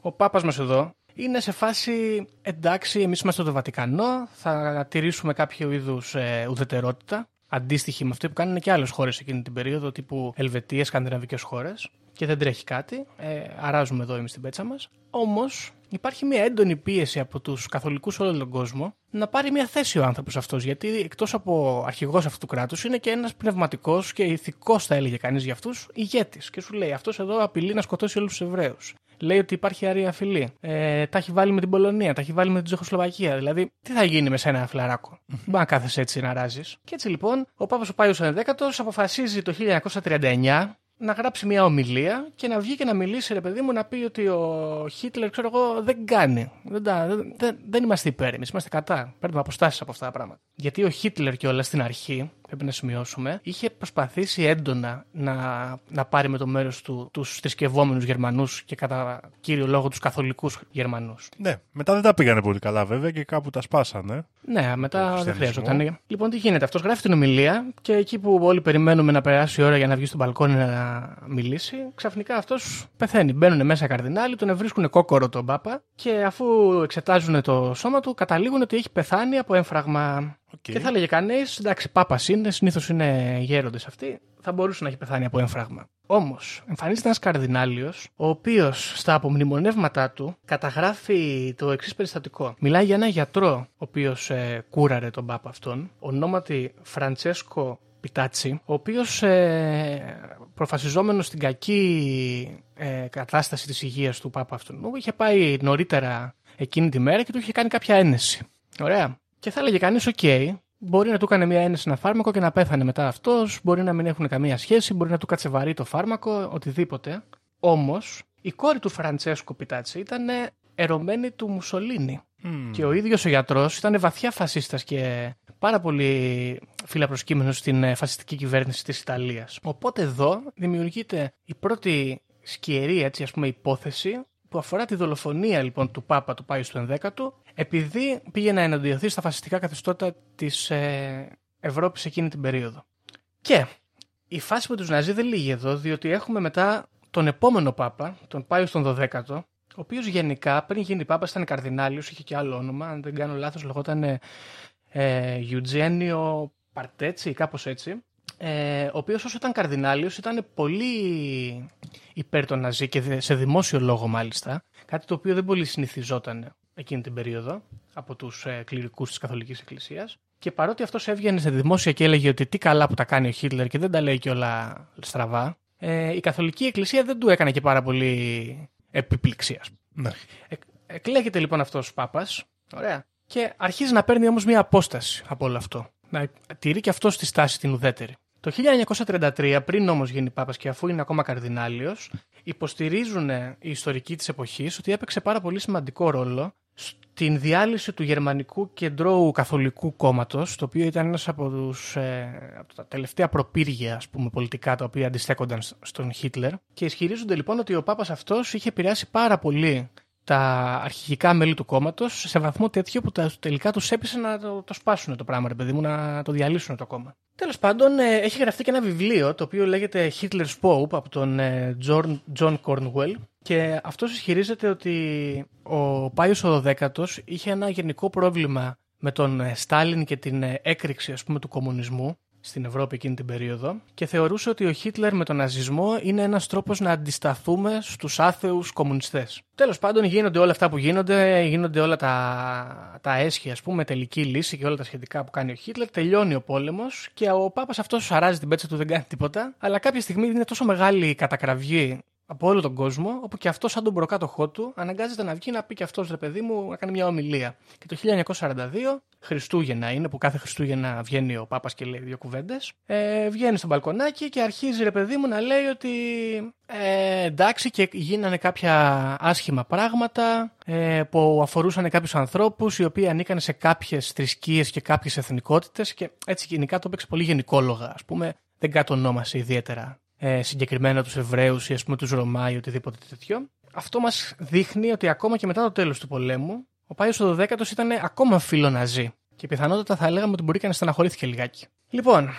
ο Πάπας μας εδώ είναι σε φάση εντάξει, εμείς είμαστε το Βατικανό, θα τηρήσουμε κάποιο είδους ε, ουδετερότητα, αντίστοιχη με αυτή που κάνουν και άλλες χώρες εκείνη την περίοδο, τύπου Ελβετία, σκανδιναβικές χώρες, και δεν τρέχει κάτι. Ε, αράζουμε εδώ εμείς την πέτσα μας. Όμως υπάρχει μια έντονη πίεση από τους καθολικούς σε όλο τον κόσμο να πάρει μια θέση ο άνθρωπος αυτός. Γιατί εκτός από αρχηγός αυτού του κράτους είναι και ένας πνευματικός και ηθικός, θα έλεγε κανείς για αυτούς, ηγέτης. Και σου λέει αυτός εδώ απειλεί να σκοτώσει όλους τους Εβραίους λέει ότι υπάρχει αρία φυλή. Ε, τα έχει βάλει με την Πολωνία, τα έχει βάλει με την Τσεχοσλοβακία. Δηλαδή, τι θα γίνει με σένα, φλαράκο; Δεν μπορεί να κάθεσαι έτσι να ράζεις. Και έτσι λοιπόν, ο Πάπα ο Πάιο 11 αποφασίζει το 1939 να γράψει μια ομιλία και να βγει και να μιλήσει, ρε παιδί μου, να πει ότι ο Χίτλερ, ξέρω εγώ, δεν κάνει. Δεν, δεν, δεν είμαστε υπέρ. Εμείς είμαστε κατά. Παίρνουμε αποστάσεις από αυτά τα πράγματα. Γιατί ο Χίτλερ και όλα στην αρχή πρέπει να σημειώσουμε, είχε προσπαθήσει έντονα να, να πάρει με το μέρος του τους θρησκευόμενους Γερμανούς και κατά κύριο λόγο τους καθολικούς Γερμανούς. Ναι, μετά δεν τα πήγανε πολύ καλά βέβαια και κάπου τα σπάσανε. Ναι, μετά δεν χρειαζόταν. Λοιπόν, τι γίνεται, αυτός γράφει την ομιλία και εκεί που όλοι περιμένουμε να περάσει η ώρα για να βγει στο μπαλκόνι να μιλήσει, ξαφνικά αυτός πεθαίνει. Μπαίνουν μέσα καρδινάλοι, τον βρίσκουν κόκορο τον Πάπα και αφού εξετάζουν το σώμα του, καταλήγουν ότι έχει πεθάνει από έμφραγμα. Okay. Και θα έλεγε κανείς, εντάξει, πάπας είναι, συνήθως είναι γέροντες αυτοί, θα μπορούσε να έχει πεθάνει από έμφραγμα. Όμως, εμφανίζεται ένας καρδινάλιος, ο οποίος στα απομνημονεύματά του καταγράφει το εξής περιστατικό. Μιλάει για ένα γιατρό, ο οποίος ε, κούραρε τον πάπα αυτόν, ονόματι Φραντσέσκο Πιτάτσι, ο οποίος ε, προφασιζόμενος στην κακή ε, κατάσταση της υγείας του πάπα αυτού, είχε πάει νωρίτερα εκείνη τη μέρα και του είχε κάνει κάποια ένεση. Ωραία. Και θα έλεγε κανείς, OK, μπορεί να του έκανε μια ένεση ένα φάρμακο και να πέθανε μετά αυτός, μπορεί να μην έχουν καμία σχέση, μπορεί να του κάτσε βαρύ το φάρμακο, οτιδήποτε. Όμως, η κόρη του Φραντσέσκου Πιτάτσι ήταν ερωμένη του Μουσολίνη. Και ο ίδιος ο γιατρός ήταν βαθιά φασίστας και πάρα πολύ φιλαπροσκύμενος στην ε, φασιστική κυβέρνηση της Ιταλίας. Οπότε εδώ δημιουργείται η πρώτη σκιερή έτσι, ας πούμε, υπόθεση που αφορά τη δολοφονία λοιπόν του Πάπα του Πάιου του 11ου, επειδή πήγε να εναντιωθεί στα φασιστικά καθεστώτα της ε, Ευρώπης εκείνη την περίοδο. Και η φάση με τους Ναζί δεν λύγει εδώ, διότι έχουμε μετά τον επόμενο Πάπα, τον Πάιο τον 12ο, ο οποίος γενικά πριν γίνει Πάπα ήταν καρδινάλιος, είχε και άλλο όνομα, αν δεν κάνω λάθος, λεγόταν ε, Eugένιο Παρτέτσι, κάπως έτσι ε, ο οποίος όσο ήταν καρδινάλιος ήταν πολύ υπέρ των Ναζί και σε δημόσιο λόγο μάλιστα, κάτι το οποίο δεν πολύ συνηθιζόταν εκείνη την περίοδο από τους ε, κληρικούς της Καθολικής Εκκλησίας. Και παρότι αυτός έβγαινε σε δημόσια και έλεγε ότι τι καλά που τα κάνει ο Χίτλερ και δεν τα λέει και όλα στραβά, ε, η Καθολική Εκκλησία δεν του έκανε και πάρα πολύ επίπληξη, Ναι. Ε, εκλέγεται λοιπόν αυτός ο Πάπας. Ωραία. Και αρχίζει να παίρνει όμως μια απόσταση από όλο αυτό. Να τηρεί και αυτό στη στάση την ουδέτερη. Το 1933, πριν όμως γίνει Πάπας και αφού είναι ακόμα καρδινάλιος, υποστηρίζουν οι ιστορικοί της εποχής ότι έπαιξε πάρα πολύ σημαντικό ρόλο στην διάλυση του Γερμανικού Κεντρώου Καθολικού Κόμματος, το οποίο ήταν ένας από, τους, ε, από τα τελευταία προπύργια ας πούμε, πολιτικά τα οποία αντιστέκονταν στον Χίτλερ. Και ισχυρίζονται λοιπόν ότι ο Πάπας αυτός είχε επηρεάσει πάρα πολύ τα αρχηγικά μέλη του κόμματος σε βαθμό τέτοιο που τα, τελικά τους έπεισε να το, το σπάσουν το πράγμα, ρε παιδί μου, να το διαλύσουν το κόμμα. Τέλος πάντων, ε, έχει γραφτεί και ένα βιβλίο το οποίο λέγεται Hitler's Pope από τον ε, John, John Cornwell και αυτός ισχυρίζεται ότι ο Πάιος ο 12 είχε ένα γενικό πρόβλημα με τον ε, Στάλιν και την έκρηξη ας πούμε, του κομμουνισμού στην Ευρώπη εκείνη την περίοδο και θεωρούσε ότι ο Χίτλερ με τον ναζισμό είναι ένας τρόπος να αντισταθούμε στους άθεους κομμουνιστές. Τέλος πάντων γίνονται όλα αυτά που γίνονται, γίνονται όλα τα, τα έσχη ας πούμε, τελική λύση και όλα τα σχετικά που κάνει ο Χίτλερ, τελειώνει ο πόλεμος και ο Πάπας αυτός αράζει την πέτσα του, δεν κάνει τίποτα, αλλά κάποια στιγμή είναι τόσο μεγάλη η κατακραυγή από όλο τον κόσμο, όπου και αυτό, σαν τον προκάτοχό του, αναγκάζεται να βγει να πει και αυτός ρε παιδί μου να κάνει μια ομιλία. Και το 1942, Χριστούγεννα είναι, που κάθε Χριστούγεννα βγαίνει ο Πάπας και λέει δύο κουβέντες. Ε, βγαίνει στο μπαλκονάκι και αρχίζει ρε παιδί μου να λέει ότι ε, εντάξει και γίνανε κάποια άσχημα πράγματα ε, που αφορούσαν κάποιους ανθρώπους οι οποίοι ανήκαν σε κάποιες θρησκείες και κάποιες εθνικότητες και έτσι γενικά το έπαιξε πολύ γενικόλογα, ας πούμε. Δεν κατονόμασε ιδιαίτερα ε, συγκεκριμένα τους Εβραίους ή ας πούμε τους Ρωμά ή οτιδήποτε τέτοιο. Αυτό μας δείχνει ότι ακόμα και μετά το τέλος του πολέμου ο Πάιος ο 12ος ήταν ακόμα φιλοναζί και πιθανότατα θα λέγαμε ότι μπορεί και να στεναχωρήθηκε λιγάκι. Λοιπόν,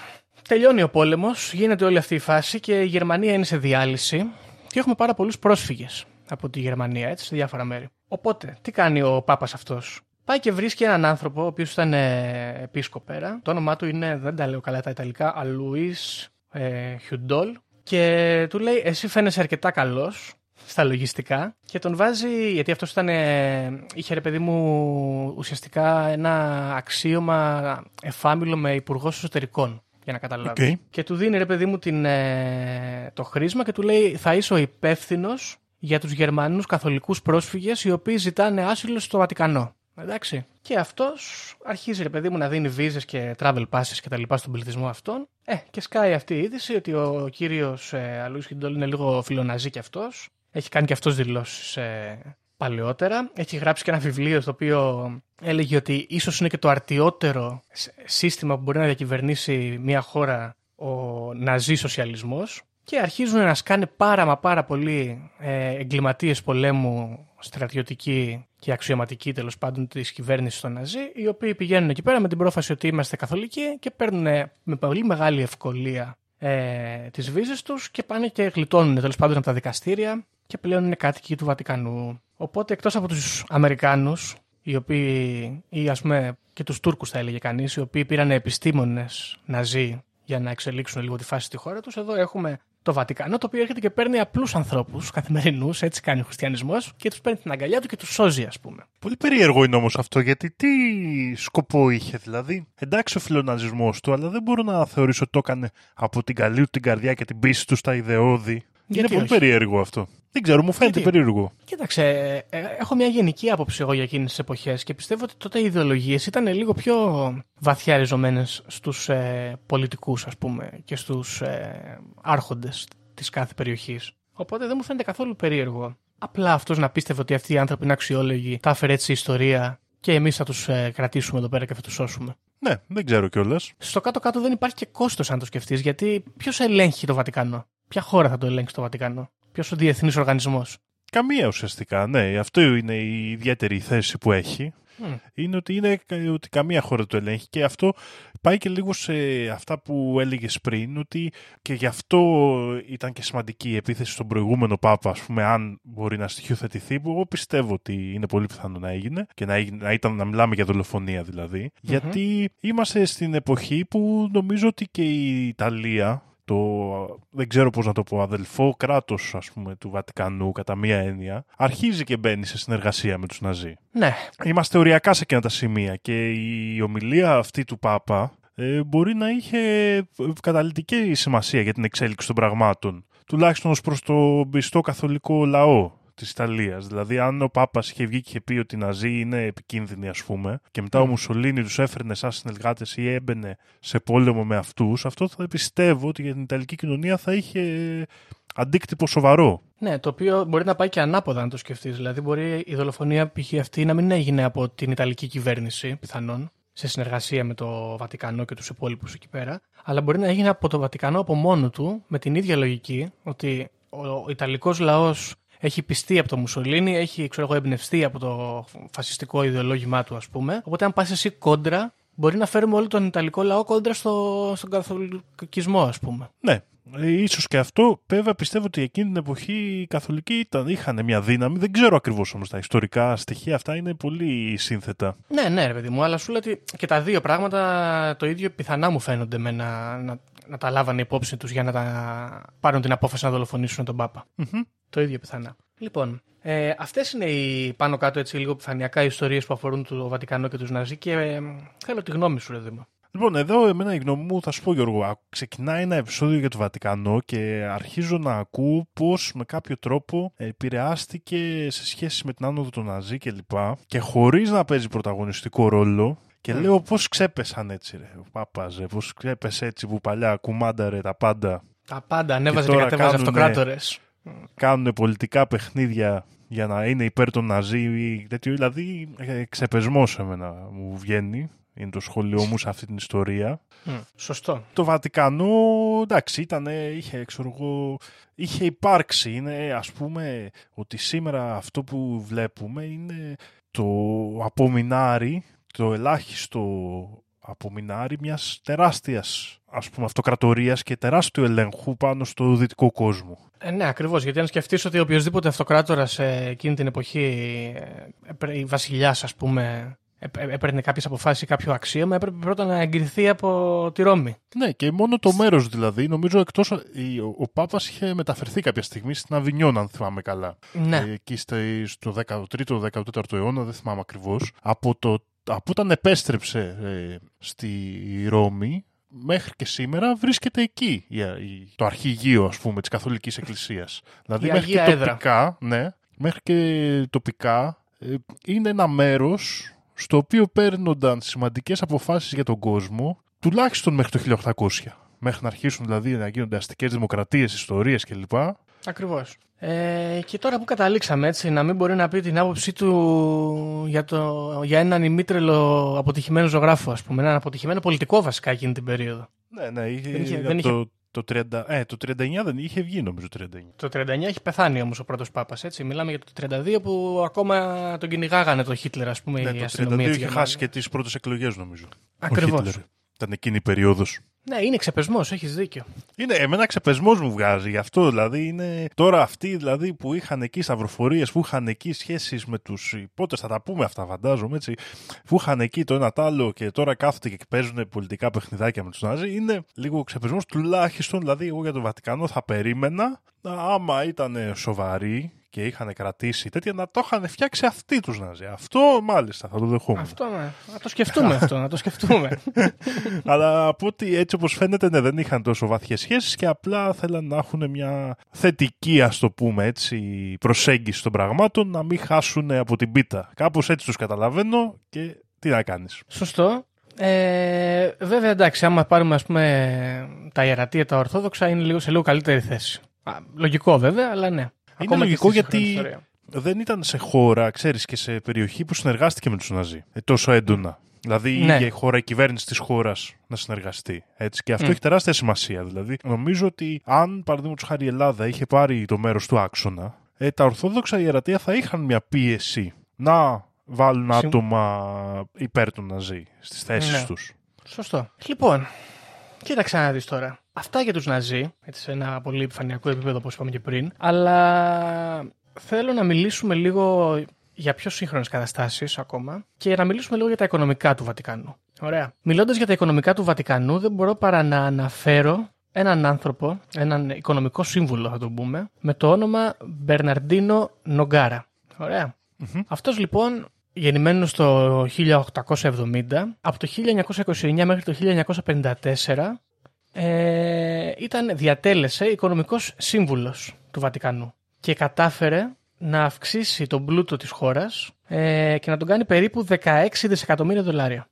τελειώνει ο πόλεμος, γίνεται όλη αυτή η φάση και η Γερμανία είναι σε διάλυση και έχουμε πάρα πολλούς πρόσφυγες από τη Γερμανία, έτσι, σε διάφορα μέρη. Οπότε, τι κάνει ο Πάπας αυτός; Πάει και βρίσκει έναν άνθρωπο, ο οποίος ήταν ε, επίσκοπέρα. Το όνομά του είναι, δεν τα λέω καλά τα Ιταλικά, Αλουίς ε, Χιουντόλ, και του λέει, εσύ φαίνεσαι αρκετά καλός στα λογιστικά και τον βάζει, γιατί αυτός ήταν, ε, είχε ρε παιδί μου ουσιαστικά ένα αξίωμα εφάμιλο με υπουργός εσωτερικών για να καταλάβεις. Okay. Και του δίνει ρε παιδί μου την, ε, το χρήσμα και του λέει θα είσαι ο υπεύθυνος για τους Γερμανούς καθολικούς πρόσφυγες οι οποίοι ζητάνε άσυλο στο Βατικανό. Εντάξει. Και αυτός αρχίζει, ρε παιδί μου, να δίνει βίζες και travel passes και τα λοιπά στον πληθυσμό αυτόν. Ε, και σκάει αυτή η είδηση ότι ο κύριος ε, Αλούι Χιντόλ είναι λίγο φιλοναζί κι αυτός. Έχει κάνει κι αυτός δηλώσεις ε, παλαιότερα. Έχει γράψει και ένα βιβλίο στο οποίο έλεγε ότι ίσως είναι και το αρτιότερο σύστημα που μπορεί να διακυβερνήσει μια χώρα ο ναζί σοσιαλισμός και αρχίζουν να σκάνε πάρα μα πάρα πολλοί ε, εγκληματίες πολέμου στρατιωτικοί και αξιωματικοί τέλος πάντων της κυβέρνησης των Ναζί, οι οποίοι πηγαίνουν εκεί πέρα με την πρόφαση ότι είμαστε καθολικοί και παίρνουν με πολύ μεγάλη ευκολία ε, τις βίζες τους και πάνε και γλιτώνουν τέλος πάντων από τα δικαστήρια και πλέον είναι κάτοικοι του Βατικανού. Οπότε εκτός από τους Αμερικάνους, οι οποίοι, ή ας πούμε και τους Τούρκους θα έλεγε κανείς, οι οποίοι πήραν επιστήμονες Ναζί για να εξελίξουν λίγο τη φάση στη χώρα τους, εδώ έχουμε το Βατικανό, το οποίο έρχεται και παίρνει απλούς ανθρώπους, καθημερινούς, έτσι κάνει ο χριστιανισμός, και τους παίρνει την αγκαλιά του και τους σώζει, ας πούμε. Πολύ περίεργο είναι όμως αυτό, γιατί τι σκοπό είχε, δηλαδή; Εντάξει ο φιλοναζισμός του, αλλά δεν μπορώ να θεωρήσω ότι το έκανε από την καλή του την καρδιά και την πίστη του στα ιδεώδη. Είναι πολύ όχι; περίεργο αυτό. Δεν ξέρω, μου φαίνεται Γιατί; περίεργο. Κοίταξε, ε, έχω μια γενική άποψη εγώ για εκείνες τις εποχές και πιστεύω ότι τότε οι ιδεολογίες ήταν λίγο πιο βαθιά ριζωμένες στους ε, πολιτικούς, ας πούμε, και στους ε, άρχοντες της κάθε περιοχής. Οπότε δεν μου φαίνεται καθόλου περίεργο. Απλά αυτός να πίστευε ότι αυτοί οι άνθρωποι είναι αξιόλογοι, τα έφερε έτσι η ιστορία και εμείς θα τους ε, κρατήσουμε εδώ πέρα και θα τους σώσουμε. Ναι, δεν ξέρω κιόλας. Στο κάτω-κάτω δεν υπάρχει και κόστος, αν το σκεφτείς, γιατί ποιος ελέγχει το Βατικανό. Ποια χώρα θα το ελέγξει το Βατικανό. Ποιος ο διεθνής οργανισμός; Καμία ουσιαστικά, ναι. Αυτό είναι η ιδιαίτερη θέση που έχει. Mm. Είναι ότι, είναι ότι καμία χώρα το ελέγχει και αυτό πάει και λίγο σε αυτά που έλεγες πριν ότι και γι' αυτό ήταν και σημαντική η επίθεση στον προηγούμενο Πάπα ας πούμε αν μπορεί να στοιχειοθετηθεί που εγώ πιστεύω ότι είναι πολύ πιθανό να έγινε και να, να, ήταν, να μιλάμε για δολοφονία δηλαδή mm-hmm. γιατί είμαστε στην εποχή που νομίζω ότι και η Ιταλία το, δεν ξέρω πώς να το πω, αδελφό κράτος ας πούμε του Βατικανού κατά μία έννοια, αρχίζει και μπαίνει σε συνεργασία με τους Ναζί. Ναι. Είμαστε οριακά σε εκείνα τα σημεία και η ομιλία αυτή του Πάπα ε, μπορεί να είχε καταλητική σημασία για την εξέλιξη των πραγμάτων. Τουλάχιστον ως προς το πιστό καθολικό λαό της Ιταλίας. Δηλαδή, αν ο Πάπας είχε βγει και είχε πει ότι οι Ναζί είναι επικίνδυνοι, ας πούμε, και μετά ο Μουσολίνη τους έφερνε σαν συνεργάτες ή έμπαινε σε πόλεμο με αυτούς, αυτό θα πιστεύω ότι για την Ιταλική κοινωνία θα είχε αντίκτυπο σοβαρό. Ναι, το οποίο μπορεί να πάει και ανάποδα αν το σκεφτείς. Δηλαδή, μπορεί η δολοφονία π.χ. αυτή να μην έγινε από την Ιταλική κυβέρνηση, πιθανόν, σε συνεργασία με το Βατικανό και τους υπόλοιπους εκεί πέρα, αλλά μπορεί να έγινε από το Βατικανό από μόνο του, με την ίδια λογική, ότι ο Ιταλικός λαός έχει πιστεί από το Μουσολίνι, έχει ξέρω εγώ, εμπνευστεί από το φασιστικό ιδεολόγημά του, ας πούμε. Οπότε, αν πας εσύ κόντρα, μπορεί να φέρουμε όλο τον Ιταλικό λαό κόντρα στο, στον καθολικισμό, ας πούμε. Ναι, ε, ίσως και αυτό. Βέβαια πιστεύω ότι εκείνη την εποχή οι καθολικοί ήταν, είχαν μια δύναμη. Δεν ξέρω ακριβώς όμως τα ιστορικά στοιχεία αυτά είναι πολύ σύνθετα. Ναι, ναι, ρε παιδί μου, αλλά σου λέω ότι και τα δύο πράγματα το ίδιο πιθανά μου φαίνονται με να, να, να τα λάβανε υπόψη τους για να τα πάρουν την απόφαση να δολοφονήσουν τον παπα Το ίδιο πιθανά. Λοιπόν, ε, αυτές είναι οι πάνω κάτω έτσι λίγο επιφανειακά ιστορίες που αφορούν το Βατικανό και τους Ναζί και ε, θέλω τη γνώμη σου, ρε Δήμα. Λοιπόν, εδώ εμένα η γνώμη μου θα σου πω Γιώργο, ξεκινάει ένα επεισόδιο για το Βατικανό και αρχίζω να ακούω πώς με κάποιο τρόπο επηρεάστηκε σε σχέση με την άνοδο των Ναζί και λοιπά και χωρίς να παίζει πρωταγωνιστικό ρόλο και λέω πώς ξέπεσαν έτσι ρε, ο Πάπας, πώς ξέπεσε έτσι που παλιά κουμάνταρε τα πάντα. Τα πάντα, ανέβαζε και, και κατέβαζε αυτοκράτορες. Κάνουν πολιτικά παιχνίδια για να είναι υπέρ των Ναζί ή τέτοιο, δηλαδή ε, ξεπεσμός εμένα μου βγαίνει είναι το σχολείο μου σε αυτή την ιστορία. σωστό. Το Βατικανό, εντάξει, ήταν, είχε, ξέρω εγώ, είχε υπάρξει. Είναι, ας πούμε, ότι σήμερα αυτό που βλέπουμε είναι το απομεινάρι, το ελάχιστο απομεινάρι μιας τεράστιας ας πούμε αυτοκρατορίας και τεράστιου ελέγχου πάνω στο δυτικό κόσμο. Ε, ναι, ακριβώς, γιατί αν σκεφτείς ότι οποιοδήποτε αυτοκράτορας εκείνη την εποχή, ε, η βασιλιάς ας πούμε, έπαιρνε κάποιες αποφάσεις ή κάποιο αξίωμα, έπρεπε πρώτα να εγκριθεί από τη Ρώμη. Ναι, και μόνο το μέρος δηλαδή. Νομίζω εκτός. Ο, ο Πάπας είχε μεταφερθεί κάποια στιγμή στην Αβινιόν, αν θυμάμαι καλά. Ναι. Ε, εκεί στο 13ο-14ο αιώνα, δεν θυμάμαι ακριβώς. Από, το, από όταν επέστρεψε ε, στη Ρώμη, μέχρι και σήμερα βρίσκεται εκεί το αρχηγείο ας πούμε της Καθολικής Εκκλησίας. δηλαδή μέχρι και τοπικά, ναι, μέχρι και τοπικά ε, είναι ένα μέρος στο οποίο παίρνονταν σημαντικές αποφάσεις για τον κόσμο τουλάχιστον μέχρι το 1800. Μέχρι να αρχίσουν δηλαδή να γίνονται αστικές δημοκρατίες, ιστορίες κλπ. Ακριβώς. Ε, και τώρα που καταλήξαμε έτσι, να μην μπορεί να πει την άποψή του για, το, για έναν ημίτρελο αποτυχημένο ζωγράφο, ας πούμε. Έναν αποτυχημένο πολιτικό βασικά εκείνη την περίοδο. Ναι, ναι, είχε, δεν είχε, δεν το, το, 30, ε, το 39 δεν είχε βγει νομίζω το 39. Το 39 έχει πεθάνει όμως ο πρώτος Πάπας έτσι. Μιλάμε για το 32 που ακόμα τον κυνηγάγανε το Χίτλερ ας πούμε ναι, η το 32 είχε χάσει και τις πρώτες εκλογές νομίζω. Ακριβώς. Ήταν εκείνη η περίοδος. Ναι, είναι ξεπεσμός, έχεις δίκιο. Είναι, εμένα ξεπεσμός μου βγάζει γι' αυτό. Δηλαδή είναι τώρα αυτοί δηλαδή, που είχαν εκεί σταυροφορίες, που είχαν εκεί σχέσεις με τους υπότε, θα τα πούμε αυτά, φαντάζομαι έτσι. Που είχαν εκεί το ένα τ' άλλο και τώρα κάθονται και παίζουν πολιτικά παιχνιδάκια με τους Νάζι. Είναι λίγο ξεπεσμός. Τουλάχιστον δηλαδή, εγώ για το Βατικανό θα περίμενα, άμα ήταν σοβαροί και είχαν κρατήσει τέτοια, να το είχαν φτιάξει αυτοί τους Ναζί. Αυτό μάλιστα θα το δεχόμουν. Αυτό ναι. Να το σκεφτούμε αυτό, να το σκεφτούμε. Αλλά από ότι έτσι όπως φαίνεται ναι, δεν είχαν τόσο βαθιές σχέσεις και απλά θέλαν να έχουν μια θετική, ας το πούμε έτσι, προσέγγιση των πραγμάτων, να μην χάσουν από την πίτα. Κάπως έτσι τους καταλαβαίνω και τι να κάνεις. Σωστό. Ε, βέβαια εντάξει, άμα πάρουμε ας πούμε τα ιερατεία, τα ορθόδοξα είναι λίγο, σε λίγο καλύτερη θέση. λογικό βέβαια, αλλά ναι. Είναι λογικό γιατί δεν ήταν σε χώρα, ξέρεις, και σε περιοχή που συνεργάστηκε με τους Ναζί ε, τόσο έντονα. Δηλαδή ναι. η χώρα, η κυβέρνηση της χώρας να συνεργαστεί. Έτσι. Και αυτό έχει τεράστια σημασία. Δηλαδή, νομίζω ότι αν παραδείγματος χάρη η Ελλάδα είχε πάρει το μέρος του άξονα, ε, τα Ορθόδοξα ιερατεία θα είχαν μια πίεση να βάλουν άτομα υπέρ του Ναζί στις θέσεις ναι. τους. Σωστό. Λοιπόν, κοίταξε να δεις τώρα. Αυτά για τους Ναζί, έτσι, σε ένα πολύ επιφανειακό επίπεδο όπως είπαμε και πριν, αλλά θέλω να μιλήσουμε λίγο για πιο σύγχρονες καταστάσεις ακόμα και να μιλήσουμε λίγο για τα οικονομικά του Βατικανού. Ωραία. Μιλώντας για τα οικονομικά του Βατικανού δεν μπορώ παρά να αναφέρω έναν άνθρωπο, έναν οικονομικό σύμβουλο θα τον πούμε, με το όνομα Μπερναρντίνο Νομγκάρα. Ωραία. Mm-hmm. Αυτός λοιπόν γεννημένος το 1870, από το 1929 μέχρι το 1954 ε, ήταν, διατέλεσε οικονομικός σύμβουλος του Βατικανού και κατάφερε να αυξήσει τον πλούτο της χώρας ε, και να τον κάνει περίπου 16 δισεκατομμύρια δολάρια.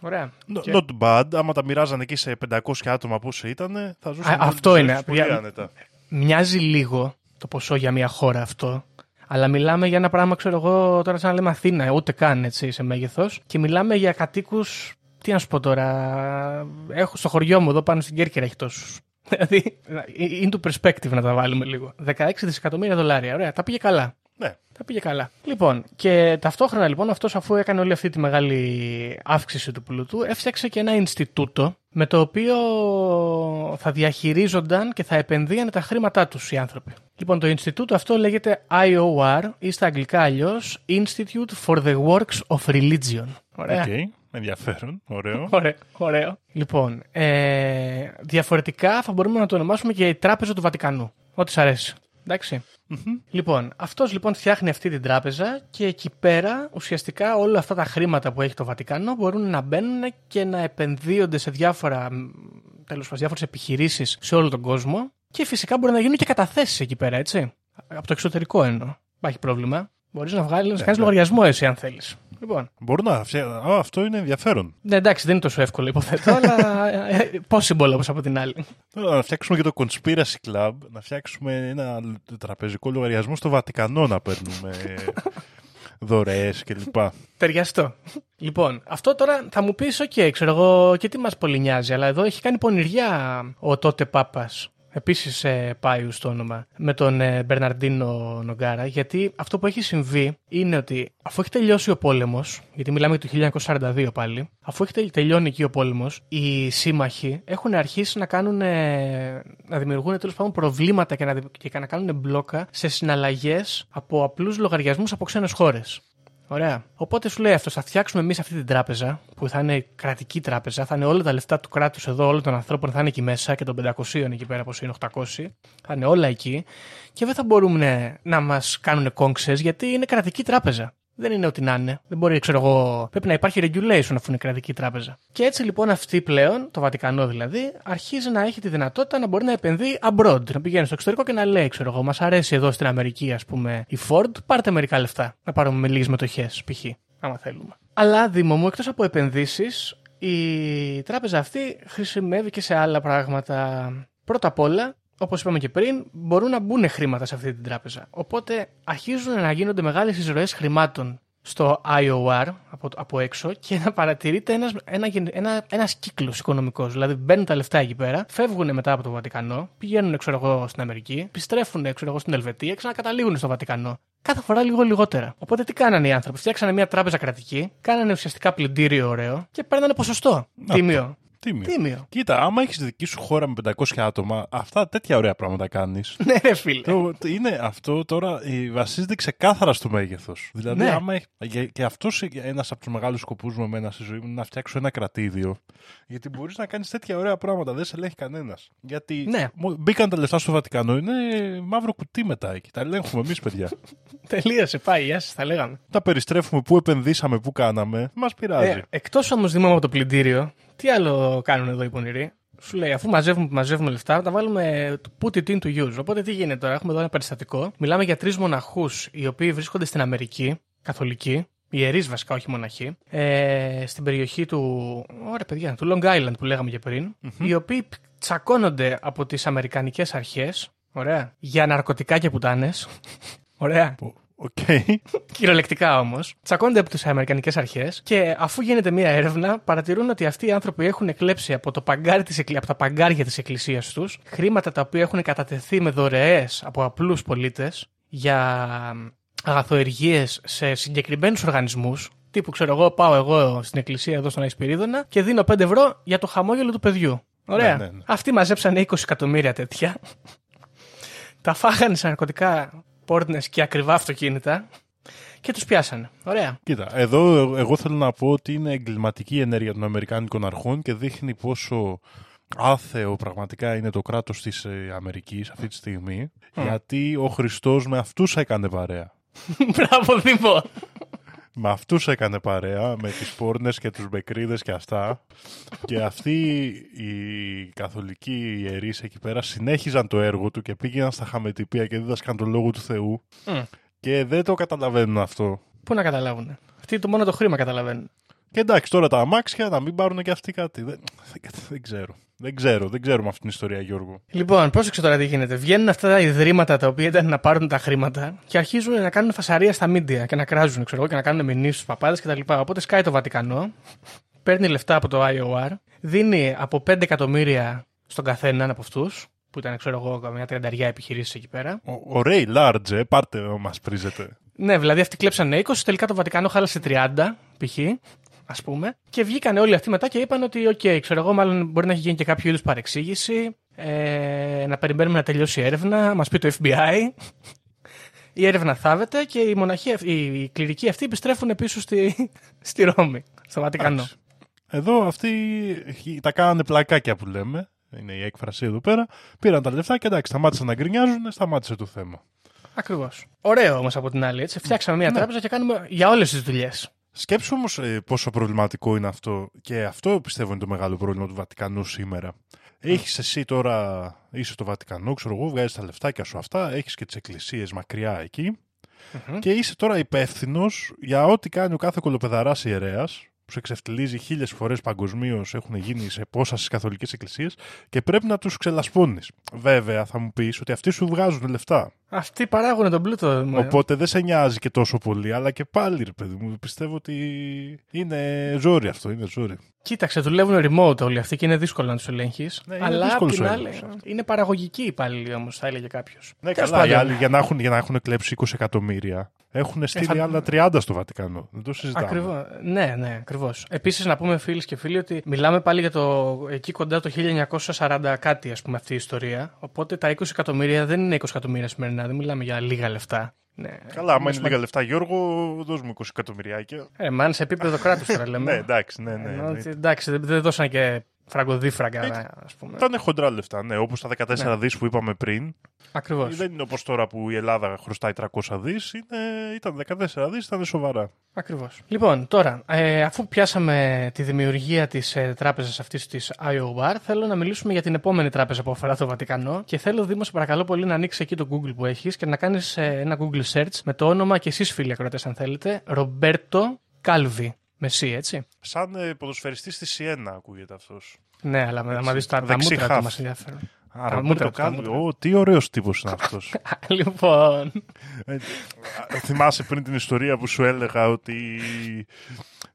Ωραία. No- Και- Not bad. Άμα τα μοιράζανε εκεί σε 500 άτομα που ήταν, θα ζούσαν Α, όλοι αυτό τις είναι. ζωές πολύ Για- άνετα. Μοιάζει λίγο το ποσό για μια χώρα αυτό. Αλλά μιλάμε για ένα πράγμα, ξέρω εγώ, τώρα σαν να λέμε Αθήνα, ούτε καν έτσι σε μέγεθος. Και μιλάμε για κατοίκους. Τι να σου πω τώρα. Έχω στο χωριό μου εδώ πάνω στην Κέρκυρα έχει τόσους. Δηλαδή, into perspective να τα βάλουμε λίγο. 16 δισεκατομμύρια δολάρια. Ωραία, τα πήγε καλά. Ναι. Τα πήγε καλά. Λοιπόν, και ταυτόχρονα λοιπόν αυτός αφού έκανε όλη αυτή τη μεγάλη αύξηση του πλούτου, έφτιαξε και ένα Ινστιτούτο με το οποίο θα διαχειρίζονταν και θα επενδύανε τα χρήματά τους οι άνθρωποι. Λοιπόν, το Ινστιτούτο αυτό λέγεται IOR ή στα αγγλικά αλλιώς Institute for the Works of Religion. Ωραία. Οκ. Ενδιαφέρον. Ωραίο. Ωραίο, ωραίο. Λοιπόν, ε, διαφορετικά θα μπορούμε να το ονομάσουμε και η Τράπεζα του Βατικανού. Ό,τι σ' αρέσει. Εντάξει. Λοιπόν, αυτός λοιπόν φτιάχνει αυτή την τράπεζα και εκεί πέρα ουσιαστικά όλα αυτά τα χρήματα που έχει το Βατικανό μπορούν να μπαίνουν και να επενδύονται σε διάφορα, τέλος πάντων, διάφορες επιχειρήσεις σε όλο τον κόσμο και φυσικά μπορεί να γίνουν και καταθέσεις εκεί πέρα, έτσι. Από το εξωτερικό εννοώ. Υπάρχει πρόβλημα. Μπορείς να βγάλεις, να κάνεις ναι. λογαριασμό εσύ αν θέλεις. Λοιπόν, Μπορούν να φτιάξουν. Α, αυτό είναι ενδιαφέρον. ναι, εντάξει, δεν είναι τόσο εύκολο υποθέτω, αλλά ε, possible όπως από την άλλη. Τώρα, Να φτιάξουμε και το Conspiracy Club, να φτιάξουμε ένα τραπεζικό λογαριασμό στο Βατικανό να παίρνουμε δωρεές κλπ. Ταιριαστό. Λοιπόν, αυτό τώρα θα μου πεις: OK, ξέρω εγώ και τι μας πολύ νοιάζει, αλλά εδώ έχει κάνει πονηριά ο τότε Πάπας. Επίσης ε, πάει στο όνομα με τον ε, Μπερναρντίνο Νογκάρα, γιατί αυτό που έχει συμβεί είναι ότι αφού έχει τελειώσει ο πόλεμος, γιατί μιλάμε για το 1942 πάλι, αφού έχει τελ- τελειώνει εκεί ο πόλεμος, οι σύμμαχοι έχουν αρχίσει να κάνουν. ε, να δημιουργούν τέλος πάντων προβλήματα και να, δι- και να κάνουν μπλόκα σε συναλλαγές από απλούς λογαριασμούς από ξένες χώρες. Ωραία. Οπότε σου λέει αυτό, θα φτιάξουμε εμείς αυτή την τράπεζα, που θα είναι κρατική τράπεζα, θα είναι όλα τα λεφτά του κράτους εδώ, όλων των ανθρώπων θα είναι εκεί μέσα και των 500 εκεί πέρα, πώ είναι 800. Θα είναι όλα εκεί. Και δεν θα μπορούν να μας κάνουν κόμξε, γιατί είναι κρατική τράπεζα. Δεν είναι ό,τι να είναι. Δεν μπορεί, ξέρω εγώ. Πρέπει να υπάρχει regulation αφού είναι κρατική τράπεζα. Και έτσι λοιπόν αυτή πλέον, το Βατικανό δηλαδή, αρχίζει να έχει τη δυνατότητα να μπορεί να επενδύει abroad. Να πηγαίνει στο εξωτερικό και να λέει, ξέρω εγώ, μας αρέσει εδώ στην Αμερική, ας πούμε, η Ford, πάρτε μερικά λεφτά. Να πάρουμε με λίγες μετοχές, π.χ. άμα θέλουμε. Αλλά Δήμο μου, εκτός από επενδύσεις, η τράπεζα αυτή χρησιμεύει και σε άλλα πράγματα. Πρώτα απ' όλα, όπως είπαμε και πριν, μπορούν να μπουν χρήματα σε αυτή την τράπεζα. Οπότε αρχίζουν να γίνονται μεγάλες εισρωές χρημάτων στο IOR από, από έξω και να παρατηρείται ένας, ένα, γεν- ένα, ένας κύκλος οικονομικός. Δηλαδή μπαίνουν τα λεφτά εκεί πέρα, φεύγουν μετά από το Βατικανό, πηγαίνουν ξέρω εγώ, στην Αμερική, επιστρέφουν ξέρω εγώ, στην Ελβετία, ξανακαταλήγουν στο Βατικανό. Κάθε φορά λίγο λιγότερα. Οπότε τι κάνανε οι άνθρωποι. Φτιάξανε μια τράπεζα κρατική, κάνανε ουσιαστικά πλυντήριο ωραίο και παίρνανε ποσοστό. Τίμιο. Τίμιο. Τίμιο. Κοίτα, άμα έχεις δική σου χώρα με 500 άτομα, αυτά τέτοια ωραία πράγματα κάνεις. Ναι, ρε φίλε. Το, το- είναι αυτό τώρα ε, βασίζεται ξεκάθαρα στο μέγεθος. Δηλαδή, Ναι. άμα έχει, και, και αυτός ένας από τους μεγάλους σκοπούς μου εμένα στη ζωή μου είναι να φτιάξω ένα κρατήδιο. Γιατί μπορείς να κάνεις τέτοια ωραία πράγματα, δεν σε ελέγχει κανένας. Γιατί Ναι. μο- μπήκαν τα λεφτά στο Βατικανό, είναι μαύρο κουτί μετά εκεί. Τα ελέγχουμε εμείς, παιδιά. Τελείωσε, πάει, γεια σας, τα λέγαμε. τα περιστρέφουμε, πού επενδύσαμε, πού κάναμε. Μας πειράζει. Ε, Εκτός όμως Δήμο από το πλυντήριο, τι άλλο κάνουν εδώ οι πονηροί; Σου λέει, αφού μαζεύουμε, μαζεύουμε λεφτά, τα βάλουμε to put it into use. Οπότε τι γίνεται τώρα, έχουμε εδώ ένα περιστατικό. Μιλάμε για τρεις μοναχούς οι οποίοι βρίσκονται στην Αμερική, καθολικοί, ιερείς βασικά, όχι μοναχοί, ε, στην περιοχή του. Ωραία, παιδιά, του Long Island που λέγαμε και πριν, οι οποίοι τσακώνονται από τις Αμερικανικές αρχές, ωραία, για ναρκωτικά και πουτάνες. Ωραία. Οκ. Κυριολεκτικά όμως, τσακώνονται από τις Αμερικανικές αρχές και αφού γίνεται μία έρευνα, παρατηρούν ότι αυτοί οι άνθρωποι έχουν κλέψει από, το παγκάρι της, εκκλη- από τα παγκάρια της εκκλησίας τους χρήματα τα οποία έχουν κατατεθεί με δωρεές από απλούς πολίτες για αγαθοεργίες σε συγκεκριμένους οργανισμούς. Τύπου, ξέρω εγώ, πάω εγώ στην εκκλησία εδώ στον Άι Σπυρίδωνα και δίνω 5 ευρώ για το χαμόγελο του παιδιού. Ωραία. Ναι, ναι, ναι. Αυτοί μαζέψανε 20 εκατομμύρια τέτοια. τα φάγανε σε ναρκωτικά πόρτνες και ακριβά αυτοκίνητα και τους πιάσανε. Ωραία. Κοίτα, εδώ ε- εγώ θέλω να πω ότι είναι εγκληματική η ενέργεια των Αμερικάνικων αρχών και δείχνει πόσο άθεο πραγματικά είναι το κράτος της ε, Αμερικής αυτή τη στιγμή, γιατί ο Χριστός με αυτούς έκανε παρέα. Μπράβο, Δήμο. Με αυτούς έκανε παρέα, με τις πόρνες και τους μπεκρίδες και αυτά. και αυτοί οι καθολικοί ιερείς εκεί πέρα συνέχιζαν το έργο του και πήγαιναν στα χαμετυπία και δίδασκαν τον λόγο του Θεού. Μμ. Και δεν το καταλαβαίνουν αυτό. Πού να καταλάβουν. Αυτοί το μόνο το χρήμα καταλαβαίνουν. Και εντάξει, τώρα τα αμάξια να μην πάρουν και αυτοί κάτι. Δεν, δεν, δεν ξέρω. Δεν ξέρω, δεν ξέρουμε αυτή την ιστορία, Γιώργο. Λοιπόν, πρόσεξε τώρα τι γίνεται. Βγαίνουν αυτά τα ιδρύματα τα οποία ήταν να πάρουν τα χρήματα και αρχίζουν να κάνουν φασαρία στα μίντια και να κράζουν, ξέρω εγώ, και να κάνουν μηνύσεις στους παπάδες κτλ. Οπότε σκάει το Βατικανό, παίρνει λεφτά από το IOR, δίνει από 5 εκατομμύρια στον καθέναν από αυτούς, που ήταν, ξέρω εγώ, μια τριανταριά επιχειρήσεις εκεί πέρα. Ο, ο Ray Large, ε, πάρτε μας πρίζετε. Ναι, δηλαδή αυτοί κλέψανε 20, τελικά το Βατικανό χάλασε 30 π.χ. Α πούμε. Και βγήκαν όλοι αυτοί μετά και είπαν ότι, OK, ξέρω εγώ, μάλλον μπορεί να έχει γίνει και κάποιο είδους παρεξήγηση. Ε, να περιμένουμε να τελειώσει η έρευνα, μας πει το FBI. Η έρευνα θάβεται και οι, μοναχοί, οι κληρικοί αυτοί επιστρέφουν πίσω στη, στη Ρώμη, στο Βατικανό. Εδώ αυτοί τα κάνανε πλακάκια που λέμε. Είναι η έκφραση εδώ πέρα. Πήραν τα λεφτά και εντάξει, σταμάτησαν να γκρινιάζουν, σταμάτησε το θέμα. Ακριβώς. Ωραίο όμως από την άλλη. Έτσι. Φτιάξαμε μια ναι. τράπεζα και κάνουμε για όλες τις δουλειές. Σκέψου όμως ε, πόσο προβληματικό είναι αυτό. Και αυτό πιστεύω είναι το μεγάλο πρόβλημα του Βατικανού σήμερα. Έχεις εσύ τώρα, είσαι στο Βατικανό, ξέρω εγώ, βγάζεις τα λεφτάκια σου αυτά, έχεις και τις εκκλησίες μακριά εκεί. Mm-hmm. Και είσαι τώρα υπεύθυνος για ό,τι κάνει ο κάθε κολοπεδαράς ιερέας, που σε εξευτελίζει χίλιες φορές παγκοσμίως έχουν γίνει σε πόσα στι καθολικές εκκλησίες και πρέπει να τους ξελασπώνεις. Βέβαια, θα μου πεις ότι αυτοί σου βγάζουν λεφτά. Αυτοί παράγουν τον πλούτο. Οπότε δεν σε νοιάζει και τόσο πολύ, αλλά και πάλι, ρε παιδί μου, πιστεύω ότι είναι ζόρι αυτό, είναι ζόρι. Κοίταξε, δουλεύουν remote όλοι αυτοί και είναι δύσκολο να τους ελέγχεις. Ναι, αλλά απ' την άλλη, είναι παραγωγικοί υπάλληλοι όμως, θα έλεγε κάποιος. Ναι, καλά, οι άλλοι για να, έχουν, για να έχουν κλέψει 20 εκατομμύρια έχουν στείλει ε, άλλα 30 στο Βατικανό. Δεν το συζητάμε. Ακριβώς. Ναι, ναι, ακριβώς. Επίσης, να πούμε φίλοι και φίλοι ότι μιλάμε πάλι για το εκεί κοντά το 1940 κάτι, ας πούμε, αυτή η ιστορία. Οπότε τα 20 εκατομμύρια δεν είναι 20 εκατομμύρια σημερινά, δεν μιλάμε για λίγα λεφτά. Ναι. Καλά, άμα είναι λίγα λεφτά, Γιώργο, δώσ' μου 20 εκατομμυριάκια. Ε, μαν σε επίπεδο κράτους τώρα λέμε. ναι, εντάξει, ναι, ναι. Ενώ, εντάξει, δεν, δεν δώσαν και φραγκοδίφραγκα, ας πούμε. Ήταν χοντρά λεφτά, ναι, όπως τα 14 ναι. δις που είπαμε πριν. Ακριβώς. Δεν είναι όπως τώρα που η Ελλάδα χρωστάει 300 δις, ήταν 14 δις, ήταν σοβαρά. Ακριβώς. Λοιπόν, τώρα, ε, αφού πιάσαμε τη δημιουργία της ε, τράπεζας αυτής της IOR, θέλω να μιλήσουμε για την επόμενη τράπεζα που αφορά το Βατικανό και θέλω Δήμο, παρακαλώ πολύ, να ανοίξεις εκεί το Google που έχεις και να κάνεις ε, ένα Google search με το όνομα και εσείς φίλοι ακροτέ, αν θέλετε, Ρομπέρτο Κάλβι. Με C, έτσι. Σαν ε, ποδοσφαιριστής στη Σιένα ακούγεται αυτός. Ναι, αλλά με δεις τα, τα μούτρα του μας ενδιαφέρουν. Άρα, το κάνει; Ω, τι ωραίος τύπος είναι αυτός. λοιπόν. Ε, θυμάσαι πριν την ιστορία που σου έλεγα ότι.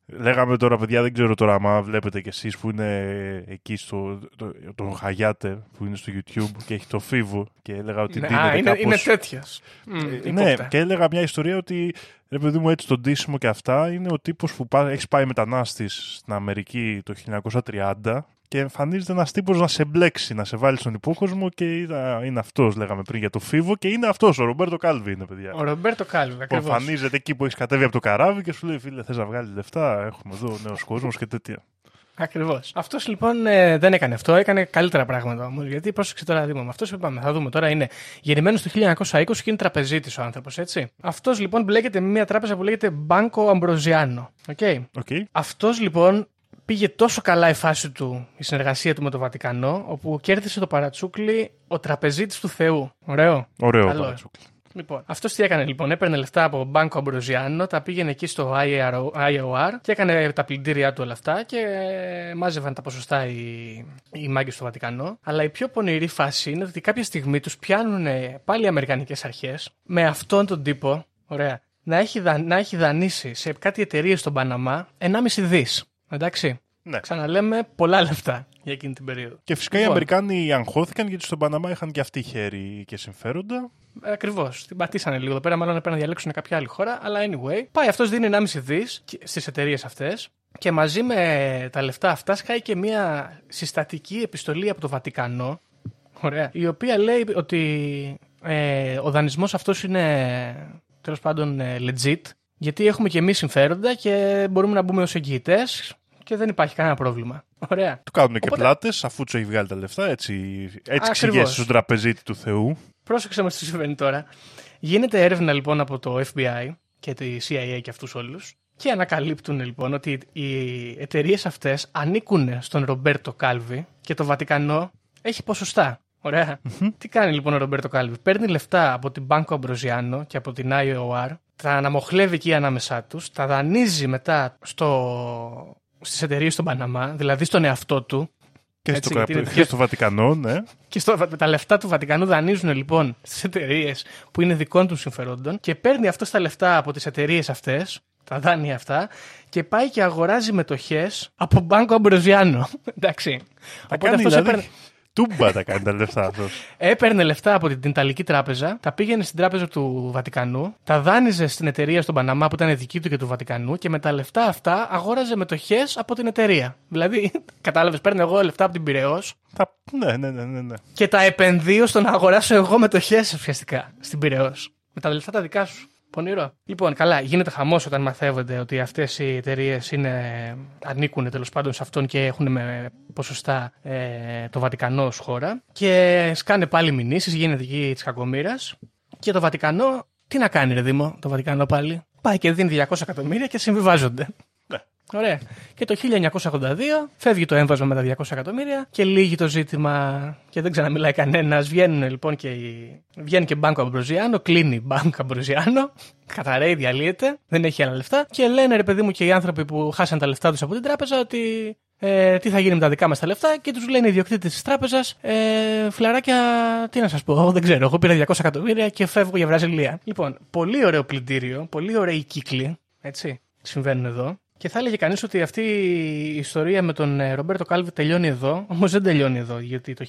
Λέγαμε τώρα, παιδιά, δεν ξέρω τώρα αν βλέπετε κι εσείς που είναι εκεί στο. Το, τον Χαγιάτε που είναι στο YouTube και έχει το φίβο και έλεγα ότι. Ναι, α, είναι, κάπως... είναι τέτοιος. ναι, και έλεγα μια ιστορία ότι ρε παιδί μου έτσι το ντύσιμο και αυτά είναι ο τύπος που έχεις πάει μετανάστης στην Αμερική το 1930 και εμφανίζεται ένας τύπος να σε μπλέξει, να σε βάλει στον υπόκοσμο και είναι αυτός, λέγαμε πριν για το Φίβο, και είναι αυτός, ο Ρομπέρτο Κάλβι είναι, παιδιά. Ο Ρομπέρτο Κάλβι, ακριβώς. Που εμφανίζεται εκεί που έχεις κατέβει από το καράβι και σου λέει: Φίλε, θες να βγάλεις λεφτά, έχουμε εδώ νέος κόσμος και τέτοια. Ακριβώς. Αυτός λοιπόν ε, δεν έκανε αυτό, έκανε καλύτερα πράγματα όμως. Γιατί πρόσεξε τώρα, Δήμο, αυτός που είπαμε, θα δούμε τώρα είναι γεννημένο το 1920 και είναι τραπεζίτης ο άνθρωπος, έτσι. Αυτός λοιπόν μπλέκεται με μια τράπεζα που λέγεται Banco Ambrosiano. Okay. Okay. Αυτός λοιπόν πήγε τόσο καλά η φάση του, η συνεργασία του με το Βατικανό, όπου κέρδισε το παρατσούκλι ο τραπεζίτης του Θεού. Ωραίο. Ωραίο Καλό. παρατσούκλι. Λοιπόν, αυτός τι έκανε λοιπόν, έπαιρνε λεφτά από Banco Ambrosiano, τα πήγαινε εκεί στο IOR και έκανε τα πλυντήριά του όλα αυτά και μάζευαν τα ποσοστά οι, οι μάγκες στο Βατικανό. Αλλά η πιο πονηρή φάση είναι ότι κάποια στιγμή τους πιάνουν πάλι οι Αμερικανικές αρχές με αυτόν τον τύπο, ωραία, να έχει, δα, να έχει δανείσει σε κάτι εταιρείες στον Παναμά 1,5 δις. Εντάξει. Ναι. Ξαναλέμε πολλά λεφτά για εκείνη την περίοδο. Και φυσικά λοιπόν, οι Αμερικάνοι αγχώθηκαν γιατί στον Παναμά είχαν και αυτοί χέρι και συμφέροντα. Ακριβώς. Την πατήσανε λίγο εδώ πέρα. Μάλλον έπρεπε να διαλέξουν κάποια άλλη χώρα. Αλλά anyway, πάει αυτός δίνει 1,5 δις στις εταιρείες αυτές. Και μαζί με τα λεφτά αυτά σκάει και μια συστατική επιστολή από το Βατικανό. Ωραία. Η οποία λέει ότι ε, ο δανεισμός αυτός είναι τέλος πάντων ε, legit γιατί έχουμε και εμείς συμφέροντα και μπορούμε να μπούμε ως εγγυητές και δεν υπάρχει κανένα πρόβλημα. Ωραία. Του κάνουν και Οπότε... πλάτες αφού του έχει βγάλει τα λεφτά. Έτσι, έτσι ξηγέσεις στον τραπεζίτη του Θεού. Πρόσεξε μας τι συμβαίνει τώρα. Γίνεται έρευνα λοιπόν από το FBI και τη CIA και αυτούς όλους και ανακαλύπτουν λοιπόν ότι οι εταιρείες αυτές ανήκουν στον Ρομπέρτο Κάλβι και το Βατικανό έχει ποσοστά. Ωραία. Τι κάνει λοιπόν ο Ρομπέρτο Κάλβι. Παίρνει λεφτά από την Banco Ambrosiano και από την IOR, τα αναμοχλεύει εκεί ανάμεσά τους, τα δανείζει μετά στο... στις εταιρείες στον Παναμά, δηλαδή στον εαυτό του. Και, Έτσι, στο, γιατί είναι- και στο Βατικανό, ναι. Και στο, με τα λεφτά του Βατικανού δανείζουν λοιπόν στις εταιρείες που είναι δικών του συμφερόντων και παίρνει αυτός τα λεφτά από τις εταιρείες αυτές, τα δάνεια αυτά, και πάει και αγοράζει μετοχές από Banco Ambrosiano. Εντάξει. Τα Οπότε κάνει αυτός δηλαδή. έπαιρνε, Τούμπα τα κάνει τα λεφτά αυτός. έπαιρνε λεφτά από την Ιταλική τράπεζα, τα πήγαινε στην τράπεζα του Βατικανού, τα δάνειζε στην εταιρεία στον Παναμά που ήταν δική του και του Βατικανού και με τα λεφτά αυτά αγόραζε μετοχές από την εταιρεία. Δηλαδή, κατάλαβες, παίρνω εγώ λεφτά από την Πυραιός Τα... Ναι, ναι, ναι, ναι, ναι. και τα επενδύω στο να αγοράσω εγώ μετοχές ουσιαστικά στην Πυραιός. Με τα λεφτά τα δικά σου. Πονηρό. Λοιπόν, καλά, γίνεται χαμός όταν μαθαίνονται ότι αυτές οι εταιρείες ανήκουν τέλος πάντων σε αυτόν και έχουν με ποσοστά ε, το Βατικανό ως χώρα. Και σκάνε πάλι μηνύσεις, γίνεται εκεί τη κακομοίρα. Και το Βατικανό, τι να κάνει, ρε Δήμο, το Βατικανό πάλι; Πάει και δίνει 200 εκατομμύρια και συμβιβάζονται. Ωραία. Και το 1982 φεύγει το έμβασμα με τα 200 εκατομμύρια και λύγει το ζήτημα και δεν ξαναμιλάει κανένας. Βγαίνουν λοιπόν και οι... Βγαίνει και Banco Ambrosiano, κλείνει Banco Ambrosiano, καταραίει, διαλύεται, δεν έχει άλλα λεφτά και λένε ρε παιδί μου και οι άνθρωποι που χάσαν τα λεφτά τους από την τράπεζα ότι ε, τι θα γίνει με τα δικά μας τα λεφτά και τους λένε οι ιδιοκτήτες της τράπεζας, ε, φιλαράκια, τι να σας πω, εγώ δεν ξέρω. Εγώ πήρα 200 εκατομμύρια και φεύγω για Βραζιλία. Λοιπόν, πολύ ωραίο πλυντήριο, πολύ ωραίοι κύκλοι, έτσι, συμβαίνουν εδώ. Και θα έλεγε κανείς ότι αυτή η ιστορία με τον ε, Ρομπέρτο Κάλβι τελειώνει εδώ, όμως δεν τελειώνει εδώ, γιατί το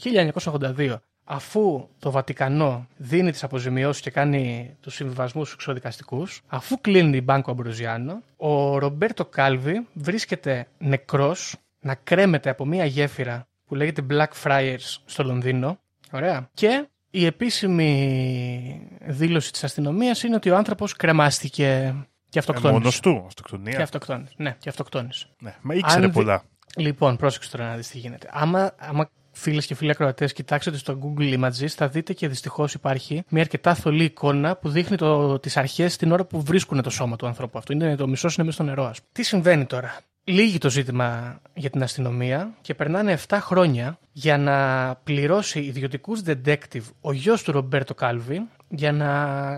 1982, αφού το Βατικανό δίνει τις αποζημιώσεις και κάνει τους συμβιβασμούς εξοδικαστικούς, αφού κλείνει η Banco Ambrosiano, ο Ρομπέρτο Κάλβι βρίσκεται νεκρός να κρέμεται από μία γέφυρα που λέγεται Blackfriars στο Λονδίνο. Ωραία. Και η επίσημη δήλωση της αστυνομίας είναι ότι ο άνθρωπος κρεμάστηκε και Ε, αυτοκτόνησε. μόνος του, αυτοκτονία. Και αυτοκτόνησε. Ναι, και αυτοκτόνησε. Ναι, μα ήξερε Αν δει- πολλά. Λοιπόν, πρόσεξε τώρα να δεις τι γίνεται. Άμα, άμα φίλες και φίλοι ακροατές, κοιτάξετε στο Google Images, θα δείτε και δυστυχώς υπάρχει μια αρκετά θολή εικόνα που δείχνει το, τις αρχές την ώρα που βρίσκουν το σώμα του ανθρώπου αυτού. Είναι, το μισό είναι μέσα στο νερό, ας πούμε. Τι συμβαίνει τώρα; Λύγει το ζήτημα για την αστυνομία και περνάνε 7 χρόνια για να πληρώσει ιδιωτικούς detective ο γιος του Ρομπέρτο Κάλβι για να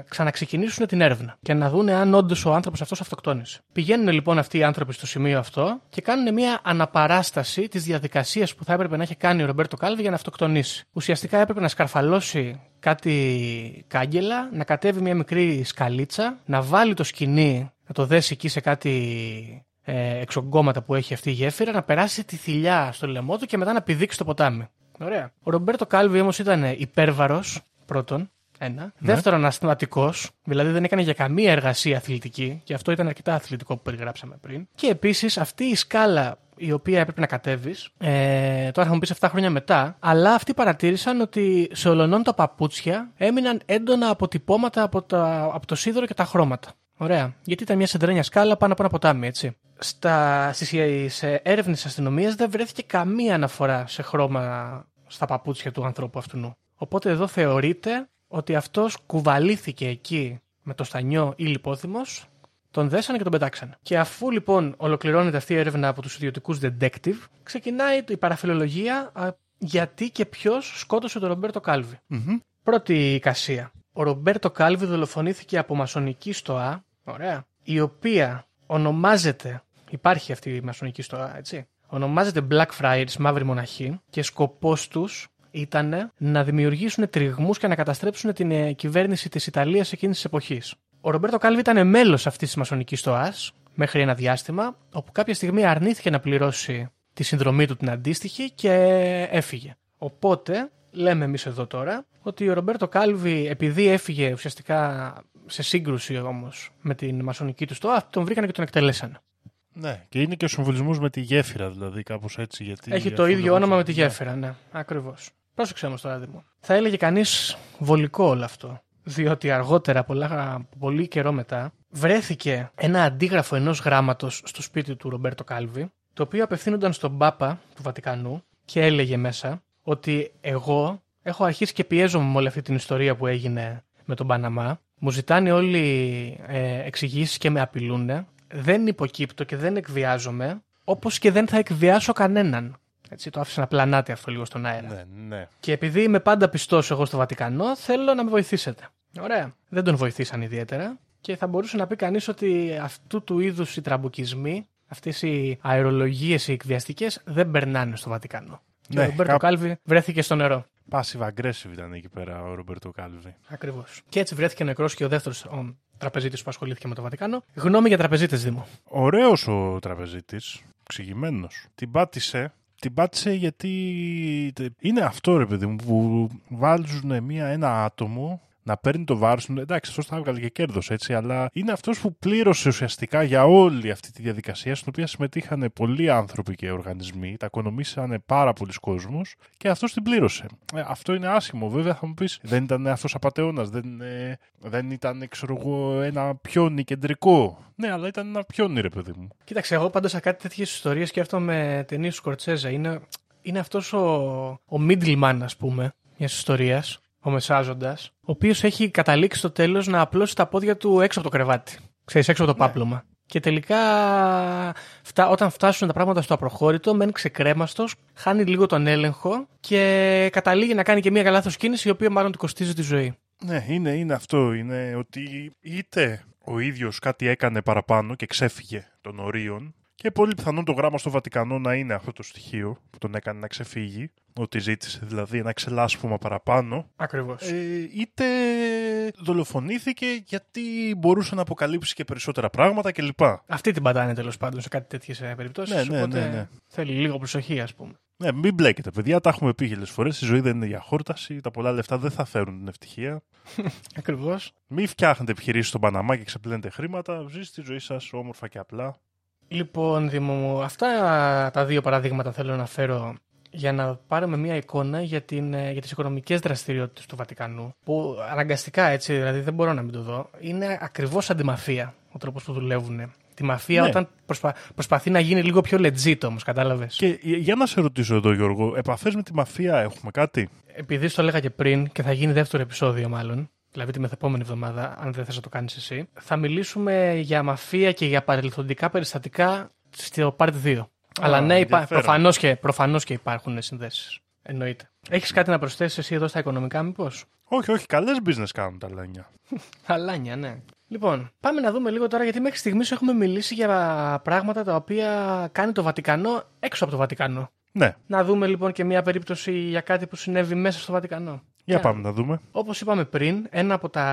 ξαναξεκινήσουν την έρευνα και να δούνε αν όντως ο άνθρωπος αυτός αυτοκτόνησε. Πηγαίνουν λοιπόν αυτοί οι άνθρωποι στο σημείο αυτό και κάνουν μια αναπαράσταση της διαδικασίας που θα έπρεπε να έχει κάνει ο Ρομπέρτο Κάλβι για να αυτοκτονήσει. Ουσιαστικά έπρεπε να σκαρφαλώσει κάτι κάγκελα, να κατέβει μια μικρή σκαλίτσα, να βάλει το σκηνή, να το δέσει εκεί σε κάτι ε, εξογκώματα που έχει αυτή η γέφυρα, να περάσει τη θηλιά στο λαιμό του και μετά να πηδήξει το ποτάμι. Ωραία. Ο Ρομπέρτο Κάλβι όμως ήταν υπέρβαρος, πρώτον. Ένα. Δεύτερον, ασθηματικό, δηλαδή δεν έκανε για καμία εργασία αθλητική, και αυτό ήταν αρκετά αθλητικό που περιγράψαμε πριν. Και επίσης αυτή η σκάλα η οποία έπρεπε να κατέβεις, ε, τώρα θα μου πεις 7 χρόνια μετά, αλλά αυτοί παρατήρησαν ότι σε ολονών τα παπούτσια έμειναν έντονα αποτυπώματα από, τα, από το σίδερο και τα χρώματα. Ωραία. Γιατί ήταν μια σεντρένια σκάλα πάνω από ένα ποτάμι, έτσι. Στα, στις ε, έρευνες της αστυνομίας δεν βρέθηκε καμία αναφορά σε χρώμα στα παπούτσια του ανθρώπου αυτού. Οπότε εδώ θεωρείται ότι αυτός κουβαλήθηκε εκεί με το στανιό ή λιπόθυμος, τον δέσανε και τον πετάξανε. Και αφού λοιπόν ολοκληρώνεται αυτή η έρευνα από τους ιδιωτικούς detective, ξεκινάει η παραφιλολογία α, γιατί και ποιος σκότωσε τον Ρομπέρτο Κάλβι. Πρώτη εικασία. Ο Ρομπέρτο Κάλβι δολοφονήθηκε από μασονική στοά, ωραία, η οποία ονομάζεται, υπάρχει αυτή η μασονική στοά, έτσι, ονομάζεται Black Friars, μαύρη μοναχή, και σκοπός τους ήταν να δημιουργήσουν τριγμούς και να καταστρέψουν την ε, κυβέρνηση της Ιταλίας εκείνης της εποχής. Ο Ρομπέρτο Κάλβι ήταν μέλος αυτής της μασονικής στοάς μέχρι ένα διάστημα, όπου κάποια στιγμή αρνήθηκε να πληρώσει τη συνδρομή του την αντίστοιχη και έφυγε. Οπότε, λέμε εμείς εδώ τώρα, ότι ο Ρομπέρτο Κάλβι, επειδή έφυγε ουσιαστικά σε σύγκρουση όμως με την μασονική του στοά, τον βρήκαν και τον εκτελέσανε. Ναι, και είναι και ο συμβολισμός με τη γέφυρα, δηλαδή κάπως έτσι. Γιατί Έχει το αυτό ίδιο δεν όνομα με τη μπορούσε- γέφυρα, ναι, ακριβώς. Πρόσεξε όμως τώρα, Δήμο. Θα έλεγε κανείς βολικό όλο αυτό. Διότι αργότερα, πολλά, πολύ καιρό μετά, βρέθηκε ένα αντίγραφο ενός γράμματος στο σπίτι του Ρομπέρτο Κάλβι, το οποίο απευθύνονταν στον Πάπα του Βατικανού και έλεγε μέσα ότι εγώ έχω αρχίσει και πιέζομαι με όλη αυτή την ιστορία που έγινε με τον Παναμά. Μου ζητάνε όλοι ε, εξηγήσεις και με απειλούν. Δεν υποκύπτω και δεν εκβιάζομαι, όπως και δεν θα εκβιάσω κανέναν. Έτσι, το άφησα να πλανάται αυτό λίγο στον αέρα. Ναι, ναι. Και επειδή είμαι πάντα πιστός εγώ στο Βατικανό, θέλω να με βοηθήσετε. Ωραία. Δεν τον βοηθήσαν ιδιαίτερα. Και θα μπορούσε να πει κανείς ότι αυτού του είδους οι τραμπουκισμοί, αυτές οι αερολογίες οι εκβιαστικές, δεν περνάνε στο Βατικανό. Και Ναι, ο Ρομπέρτο κάπου- Κάλβι βρέθηκε στο νερό. Passive aggressive ήταν εκεί πέρα ο Ρομπέρτο Κάλβι. Ακριβώς. Και έτσι βρέθηκε νεκρός και ο δεύτερος τραπεζίτης που ασχολήθηκε με το Βατικανό. Γνώμη για τραπεζίτες, Δήμο. Ωραίος ο τραπεζίτης, εξηγημένος. Την πάτησε, την πάτησε γιατί είναι αυτό ρε παιδί μου που βάζουν μια, ένα άτομο να παίρνει το βάρος του. Εντάξει, αυτός θα έβγαλε και κέρδος έτσι, αλλά είναι αυτός που πλήρωσε ουσιαστικά για όλη αυτή τη διαδικασία, στην οποία συμμετείχαν πολλοί άνθρωποι και οργανισμοί, τα οικονομήσανε πάρα πολλοί κόσμου και αυτός την πλήρωσε. Ε, αυτό είναι άσχημο, βέβαια θα μου πεις. Δεν ήταν αυτός απαταιώνας, δεν, ε, δεν ήταν, ξέρω εγώ, ένα πιόνι κεντρικό. Ναι, αλλά ήταν ένα πιόνι, ρε παιδί μου. Κοίταξε, εγώ πάντως σε κάτι τέτοιες ιστορίες σκέφτομαι με ταινίες του Σκορτσέζα. Είναι, είναι αυτός ο, ο middleman, ας πούμε, μιας ιστορίας, ο μεσάζοντας, ο οποίος έχει καταλήξει στο τέλος να απλώσει τα πόδια του έξω από το κρεβάτι. Ξέρεις, έξω από το πάπλωμα. Και τελικά, φτά, όταν φτάσουν τα πράγματα στο απροχώρητο, μένει ξεκρέμαστος, χάνει λίγο τον έλεγχο και καταλήγει να κάνει και μια λάθος κίνηση, η οποία μάλλον του κοστίζει τη ζωή. Ναι, είναι, είναι αυτό. Είναι ότι είτε ο ίδιος κάτι έκανε παραπάνω και ξέφυγε των ορίων και πολύ πιθανόν το γράμμα στο Βατικανό να είναι αυτό το στοιχείο που τον έκανε να ξεφύγει, ότι ζήτησε δηλαδή ένα ξελάσπωμα παραπάνω, Ακριβώς. ε, είτε δολοφονήθηκε γιατί μπορούσε να αποκαλύψει και περισσότερα πράγματα κλπ. Αυτή την πατάνε τέλος πάντων σε κάτι τέτοιες περιπτώσεις. Ναι, ναι, οπότε ναι, ναι. θέλει λίγο προσοχή, ας πούμε. Ναι, μην μπλέκετε, παιδιά. Τα έχουμε πει χίλιες φορές. Η ζωή δεν είναι για χόρταση. Τα πολλά λεφτά δεν θα φέρουν την ευτυχία. Ακριβώς. Μην φτιάχνετε επιχειρήσεις στον Παναμά και ξεπλένετε χρήματα. Ζήστε τη ζωή σας όμορφα και απλά. Λοιπόν, Δήμο μου, αυτά τα δύο παραδείγματα θέλω να φέρω για να πάρουμε μια εικόνα για, την, ε, για τις οικονομικές δραστηριότητες του Βατικανού που αναγκαστικά έτσι, δηλαδή δεν μπορώ να μην το δω, είναι ακριβώς αντιμαφία ο τρόπος που δουλεύουν. Τη μαφία Ναι. όταν προσπα... προσπαθεί να γίνει λίγο πιο legit όμως, κατάλαβες. Και για να σε ρωτήσω εδώ, Γιώργο, επαφές με τη μαφία έχουμε κάτι; Επειδή στο έλεγα και πριν και θα γίνει δεύτερο επεισόδιο μάλλον, δηλαδή τη μεθεπόμενη εβδομάδα, αν δεν θες να το κάνεις εσύ, θα μιλήσουμε για μαφία και για παρελθοντικά περιστατικά στο Part 2. Αλλά ναι, υπά... ενδιαφέρον. προφανώς, και, προφανώς και υπάρχουν συνδέσεις. Εννοείται. Έχεις κάτι να προσθέσεις εσύ εδώ στα οικονομικά μήπως; Όχι, όχι, καλές business κάνουν τα λάνια. Αλάνια, ναι. Λοιπόν, πάμε να δούμε λίγο τώρα γιατί μέχρι στιγμής έχουμε μιλήσει για πράγματα τα οποία κάνει το Βατικανό έξω από το Βατικανό. Ναι, Να δούμε λοιπόν και μια περίπτωση για κάτι που συνέβη μέσα στο Βατικανό. Για Ναι. πάμε να δούμε. Όπως είπαμε πριν, ένα από τα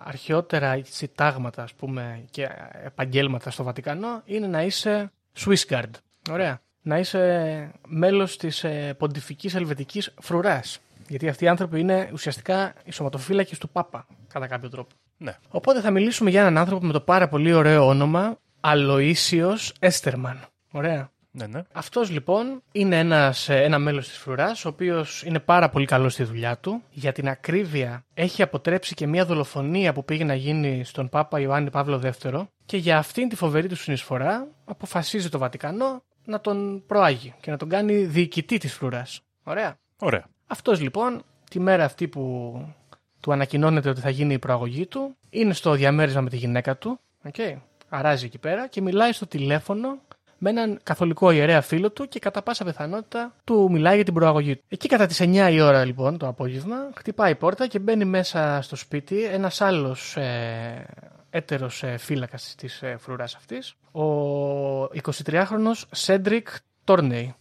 αρχαιότερα συντάγματα ας πούμε, και επαγγέλματα στο Βατικανό είναι να είσαι Swiss Guard. Ωραία. Να είσαι μέλος της ε, ποντιφικής ελβετικής φρουράς. Γιατί αυτοί οι άνθρωποι είναι ουσιαστικά οι σωματοφύλακες του Πάπα, κατά κάποιο τρόπο. Ναι. Οπότε θα μιλήσουμε για έναν άνθρωπο με το πάρα πολύ ωραίο όνομα Αλοΐσιος Έστερμαν. Ωραία. Ναι, ναι. Αυτός λοιπόν είναι ένας, ε, ένα μέλος της φρουράς, ο οποίος είναι πάρα πολύ καλός στη δουλειά του. Για την ακρίβεια έχει αποτρέψει και μια δολοφονία που πήγε να γίνει στον Πάπα Ιωάννη Παύλο II και για αυτήν τη φοβερή του συνεισφορά αποφασίζει το Βατικανό να τον προάγει και να τον κάνει διοικητή της φρουράς. Ωραία. Ωραία. Αυτός λοιπόν τη μέρα αυτή που του ανακοινώνεται ότι θα γίνει η προαγωγή του είναι στο διαμέρισμα με τη γυναίκα του. Okay. Αράζει εκεί πέρα και μιλάει στο τηλέφωνο με έναν καθολικό ιερέα φίλο του και κατά πάσα πιθανότητα του μιλάει για την προαγωγή του. Εκεί κατά τις 9 η ώρα λοιπόν το απόγευμα χτυπάει η πόρτα και μπαίνει μέσα στο σπίτι ένας άλλος ε, έτερος ε, φύλακας της ε, φρουράς αυτής, ο 23χρονος Σέντρικ Τόρνεϊ.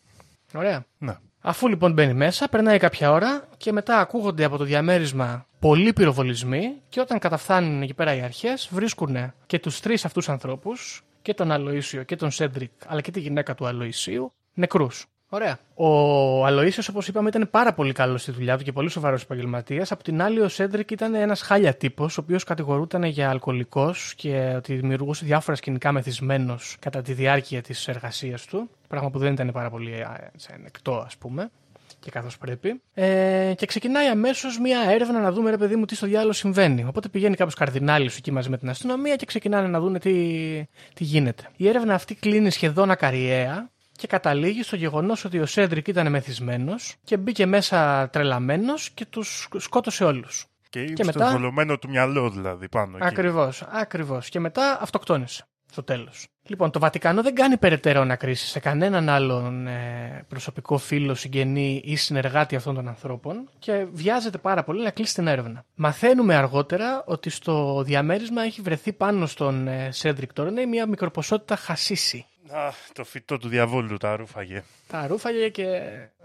Ωραία. Ναι. Αφού λοιπόν μπαίνει μέσα, περνάει κάποια ώρα και μετά ακούγονται από το διαμέρισμα πολλοί πυροβολισμοί και όταν καταφθάνουν εκεί πέρα οι αρχές βρίσκουν και τους τρεις αυτούς ανθρώπους και τον Αλοΐσιο και τον Σέντρικ αλλά και τη γυναίκα του Αλοΐσιου νεκρούς. Ωραία. Ο Αλοΐσιος όπως είπαμε ήταν πάρα πολύ καλός στη δουλειά του και πολύ σοβαρός επαγγελματίας. Απ' την άλλη ο Σέντρικ ήταν ένας χάλια τύπος ο οποίος κατηγορούταν για αλκοολικός και ότι δημιουργούσε διάφορα σκηνικά μεθυσμένος κατά τη διάρκεια της εργασίας του. Πράγμα που δεν ήταν πάρα πολύ ε, έτσι, ανεκτό ας πούμε και καθώς πρέπει. Ε, και ξεκινάει αμέσως μια έρευνα να δούμε, ρε παιδί μου, τι στο διάλογο συμβαίνει. Οπότε πηγαίνει κάποιος καρδινάλι εκεί μαζί με την αστυνομία και ξεκινάνε να δουν τι, τι γίνεται. Η έρευνα αυτή κλείνει σχεδόν ακαριαία και καταλήγει στο γεγονός ότι ο Σέντρικ ήταν μεθυσμένος και μπήκε μέσα τρελαμένος και τους σκότωσε όλους. Και, Και στο μετά- θολωμένο του μυαλό δηλαδή πάνω εκεί. Ακριβώς, ακριβώς. Και μετά αυτοκτόνησε στο τέλος. Λοιπόν, το Βατικανό δεν κάνει περαιτέρω ανακρίσεις σε κανέναν άλλον ε, προσωπικό φίλο, συγγενή ή συνεργάτη αυτών των ανθρώπων και βιάζεται πάρα πολύ να κλείσει την έρευνα. Μαθαίνουμε αργότερα ότι στο διαμέρισμα έχει βρεθεί πάνω στον ε, Σέντρικ Τόρνεϊ μια μικροποσότητα χασίσι. Α, το φυτό του διαβόλου τα ρούφαγε. Τα ρούφαγε και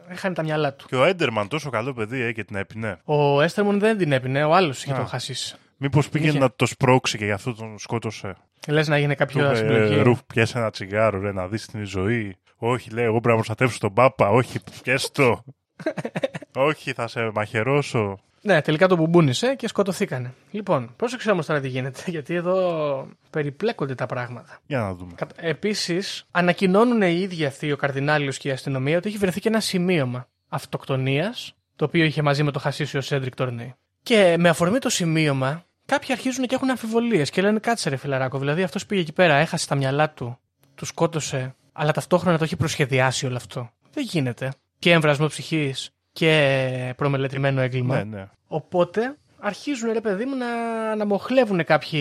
έχανε τα μυαλά του. Και ο Έντερμαν τόσο καλό παιδί ε, και την έπινε. Ο Έστερμον δεν την έπινε, ο άλλος είχε Α. το χασίσι. Μήπως πήγαινε Είχε. να το σπρώξει και γι' αυτό τον σκότωσε. Λες να γίνει Του κάποιο είπε, συμπλοκή. «Ε, Ρουφ, πιάσε ένα τσιγάρο, ρε, να δεις την ζωή. Όχι, λέει, εγώ πρέπει να προστατεύσω τον Πάπα. Όχι, πιέσαι το. Όχι, θα σε μαχαιρώσω. Ναι, τελικά το μπουμπούνισε και σκοτωθήκανε. Λοιπόν, πρόσεξε όμως τώρα τι γίνεται, γιατί εδώ περιπλέκονται τα πράγματα. Για να δούμε. Επίσης, ανακοινώνουν οι ίδιοι αυτοί ο Καρδινάλιος και η αστυνομία ότι έχει βρεθεί και ένα σημείωμα αυτοκτονίας, το οποίο είχε μαζί με το χασίσιο Σέντρικ Τόρνεϊ. Και με αφορμή το σημείωμα, κάποιοι αρχίζουν και έχουν αμφιβολίες και λένε κάτσε ρε φιλαράκο. Δηλαδή αυτός πήγε εκεί πέρα, έχασε τα μυαλά του, του σκότωσε, αλλά ταυτόχρονα το έχει προσχεδιάσει όλο αυτό. Δεν γίνεται. Και εμβρασμό ψυχής και προμελετημένο έγκλημα. Ναι, ναι. Οπότε αρχίζουν ρε παιδί μου να, να μοχλεύουν κάποιοι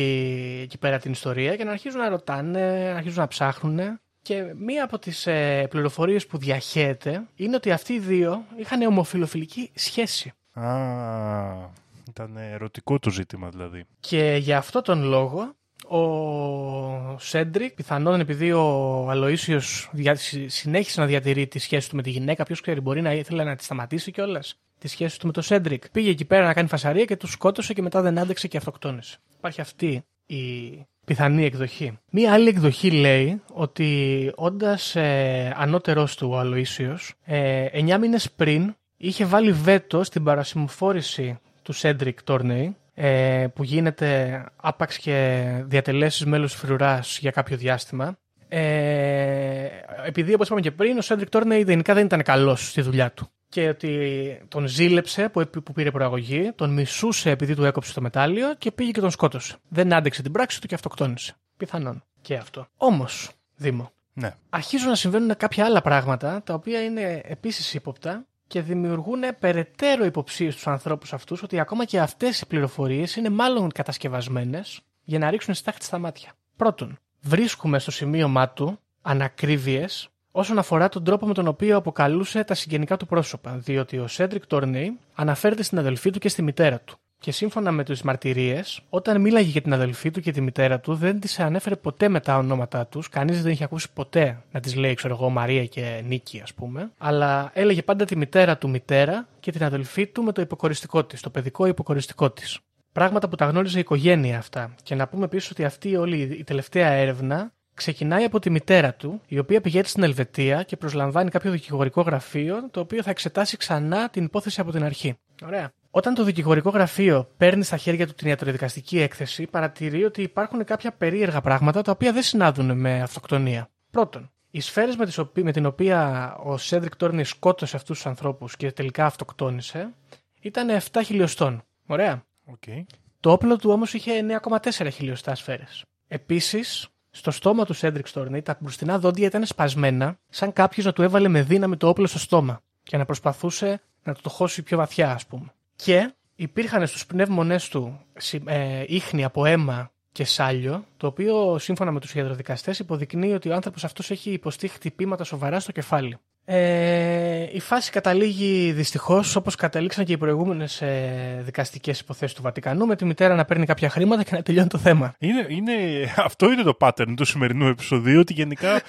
εκεί πέρα την ιστορία και να αρχίζουν να ρωτάνε, να αρχίζουν να ψάχνουν. Και μία από τις ε, πληροφορίες που διαχέεται είναι ότι αυτοί οι δύο είχαν ομοφιλοφιλική σχέση. Α, ήταν ερωτικό το ζήτημα δηλαδή. Και για αυτό τον λόγο ο Σέντρικ, πιθανόν επειδή ο Αλοίσιος δια- συ- συνέχισε να διατηρεί τη σχέση του με τη γυναίκα, ποιος ξέρει, μπορεί να ήθελε να τη σταματήσει κιόλας. Τη σχέση του με τον Σέντρικ. Πήγε εκεί πέρα να κάνει φασαρία και τους σκότωσε και μετά δεν άντεξε και αυτοκτόνησε. Υπάρχει αυτή η πιθανή εκδοχή. Μία άλλη εκδοχή λέει ότι όντας ε, ανώτερό του ο Αλοίσιος, ε, 9 μήνες πριν είχε βάλει βέτο στην παρασημοφόρηση του Σέντρικ Τόρνεϊ ε, που γίνεται άπαξ και διατελέσεις μέλος φρουράς για κάποιο διάστημα. Ε, επειδή, όπως είπαμε και πριν, ο Σέντρικ Τόρνεϊ γενικά δεν ήταν καλός στη δουλειά του. Και ότι τον ζήλεψε που, που πήρε προαγωγή, τον μισούσε επειδή του έκοψε το μετάλλιο και πήγε και τον σκότωσε. Δεν άντεξε την πράξη του και αυτοκτόνησε. Πιθανόν και αυτό. Όμως, Δήμο, Ναι. αρχίζουν να συμβαίνουν κάποια άλλα πράγματα τα οποία είναι επίσης ύποπτα και δημιουργούν περαιτέρω υποψίες στους ανθρώπους αυτούς ότι ακόμα και αυτές οι πληροφορίες είναι μάλλον κατασκευασμένες για να ρίξουν στάχτη στα μάτια. Πρώτον, βρίσκουμε στο σημείωμά του ανακρίβειες όσον αφορά τον τρόπο με τον οποίο αποκαλούσε τα συγγενικά του πρόσωπα, διότι ο Σέντρικ Τόρνεϊ αναφέρεται στην αδελφή του και στη μητέρα του. Και σύμφωνα με τις μαρτυρίες, όταν μίλαγε για την αδελφή του και τη μητέρα του, δεν της ανέφερε ποτέ με τα ονόματά τους. Κανείς δεν είχε ακούσει ποτέ να της λέει, ξέρω εγώ, Μαρία και Νίκη, ας πούμε. Αλλά έλεγε πάντα τη μητέρα του μητέρα και την αδελφή του με το υποκοριστικό της, το παιδικό υποκοριστικό της. Πράγματα που τα γνώριζε η οικογένεια αυτά. Και να πούμε επίσης ότι αυτή όλη η τελευταία έρευνα ξεκινάει από τη μητέρα του, η οποία πηγαίνει στην Ελβετία και προσλαμβάνει κάποιο δικηγορικό γραφείο, το οποίο θα εξετάσει ξανά την υπόθεση από την αρχή. Ωραία. Όταν το δικηγορικό γραφείο παίρνει στα χέρια του την ιατροδικαστική έκθεση, παρατηρεί ότι υπάρχουν κάποια περίεργα πράγματα τα οποία δεν συνάδουν με αυτοκτονία. Πρώτον, οι σφαίρες με, τις οποί- με την οποία ο Σέντρικ Τόρνι σκότωσε αυτούς τους ανθρώπους και τελικά αυτοκτόνησε ήταν 7 χιλιοστών. Ωραία. Οκ. Το όπλο του όμως είχε 9,4 χιλιοστά σφαίρες. Επίσης, στο στόμα του Σέντρικ Τόρνι τα μπροστινά δόντια ήταν σπασμένα, σαν κάποιος να του έβαλε με δύναμη το όπλο στο στόμα και να προσπαθούσε να το, το χώσει πιο βαθιά, ας πούμε. Και υπήρχαν στους πνεύμονέ του συ- ε, ίχνη από αίμα και σάλιο, το οποίο σύμφωνα με τους ιατροδικαστές υποδεικνύει ότι ο άνθρωπος αυτός έχει υποστεί χτυπήματα σοβαρά στο κεφάλι. Ε, η φάση καταλήγει δυστυχώς όπως κατέληξαν και οι προηγούμενες ε, δικαστικές υποθέσεις του Βατικανού με τη μητέρα να παίρνει κάποια χρήματα και να τελειώνει το θέμα. Είναι, είναι, αυτό είναι το pattern του σημερινού επεισοδίου ότι γενικά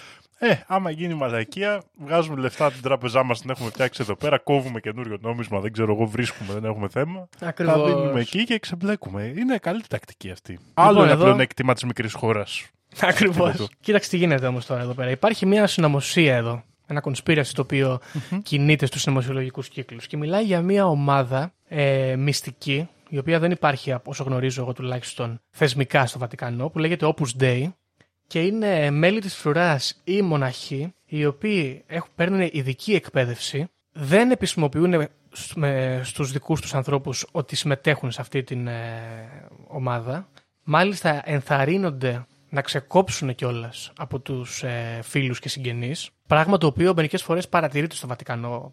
ε, άμα γίνει μαλακία, βγάζουμε λεφτά από την τράπεζά μας, την έχουμε φτιάξει εδώ πέρα, κόβουμε καινούριο νόμισμα, δεν ξέρω εγώ, βρίσκουμε, δεν έχουμε θέμα. Ακριβώς. Τα δίνουμε εκεί και ξεμπλέκουμε. Είναι καλή τακτική αυτή. Άλλο ένα εδώ- πλεονέκτημα της μικρής χώρας. Ακριβώς. Αυτό. Κοίταξε τι γίνεται όμως τώρα εδώ πέρα. Υπάρχει μια συνωμοσία εδώ. Ένα conspiracy το οποίο κινείται στους συνωμοσιολογικούς κύκλους. Και μιλάει για μια ομάδα ε, μυστική, η οποία δεν υπάρχει όσο γνωρίζω εγώ τουλάχιστον θεσμικά στο Βατικανό, που λέγεται Opus Dei. Και είναι μέλη της φρουράς ή μοναχοί, οι οποίοι έχουν, παίρνουν ειδική εκπαίδευση, δεν επισημοποιούν στου- με- στους δικούς τους ανθρώπους ότι συμμετέχουν σε αυτή την ε, ομάδα. Μάλιστα ενθαρρύνονται να ξεκόψουν κιόλας από τους ε, φίλους και συγγενείς. Πράγμα το οποίο μερικές φορές παρατηρείται στο Βατικανό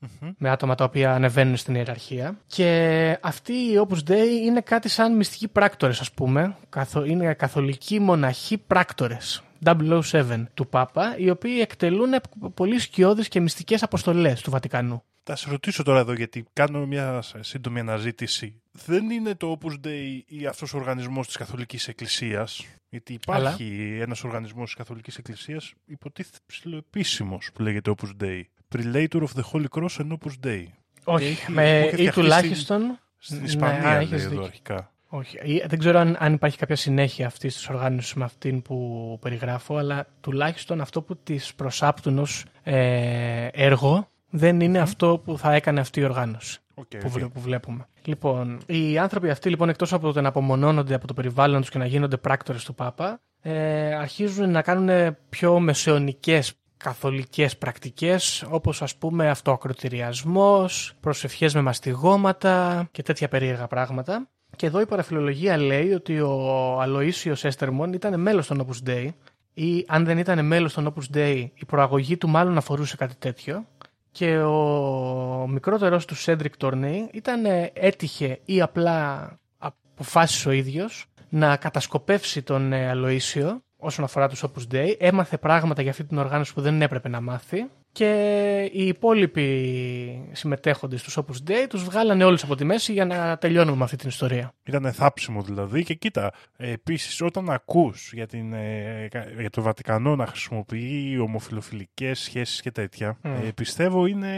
παρεμπιπτόντως. με άτομα τα οποία ανεβαίνουν στην ιεραρχία. Και αυτοί οι Opus Dei είναι κάτι σαν μυστικοί πράκτορες ας πούμε. Καθο- Είναι καθολικοί μοναχοί πράκτορες. 007 του Πάπα, οι οποίοι εκτελούν πολύ σκιώδεις και μυστικές αποστολές του Βατικανού. Θα σε ρωτήσω τώρα εδώ γιατί κάνω μια σύντομη αναζήτηση. Δεν είναι το Opus Dei ή αυτός ο οργανισμός της Καθολικής Εκκλησίας; Γιατί υπάρχει ένας οργανισμός της Καθολικής Εκκλησίας υποτίθεται ψιλοεπίσημος που λέγεται Opus Dei. Prelature of the Holy Cross and Opus Dei. Όχι, έχει- με, που έχει ή φτιαχτεί τουλάχιστον... Στην Ναι, Ισπανία α, λέει έχεις εδώ δίκιο. αρχικά. Όχι. Ή- Δεν ξέρω αν, αν υπάρχει κάποια συνέχεια αυτή της οργάνωσης με αυτήν που περιγράφω, αλλά τουλάχιστον αυτό που της προσάπτουν ως ε, έργο δεν είναι αυτό που θα έκανε αυτή η οργάνωση Οκ, που, οκ. βλέ- που βλέπουμε. Λοιπόν, οι άνθρωποι αυτοί λοιπόν εκτός από το να απομονώνονται από το περιβάλλον τους και να γίνονται πράκτορες του Πάπα, ε, αρχίζουν να κάνουν πιο μεσαιωνικές καθολικές πρακτικές όπως ας πούμε αυτοακροτηριασμός, προσευχές με μαστιγώματα και τέτοια περίεργα πράγματα. Και εδώ η παραφιλολογία λέει ότι ο Αλοΐσιος Έστερμον ήταν μέλος των Opus Dei ή αν δεν ήταν μέλος των Opus Dei η προαγωγή του μάλλον αφορούσε κάτι τέτοιο και ο μικρότερος του Σέντρικ Τόρνεϊ ήταν ε, έτυχε ή απλά αποφάσισε ο ίδιος να κατασκοπεύσει τον ε, Αλοΐσιο όσον αφορά τους Opus Dei, έμαθε πράγματα για αυτή την οργάνωση που δεν έπρεπε να μάθει και οι υπόλοιποι συμμετέχοντες στους Opus Dei τους βγάλανε όλους από τη μέση για να τελειώνουμε με αυτή την ιστορία. Ήταν θάψιμο δηλαδή και κοίτα, ε, επίσης όταν ακούς για, την, ε, κα- για το Βατικανό να χρησιμοποιεί ομοφιλοφιλικές σχέσεις και τέτοια, ε, πιστεύω είναι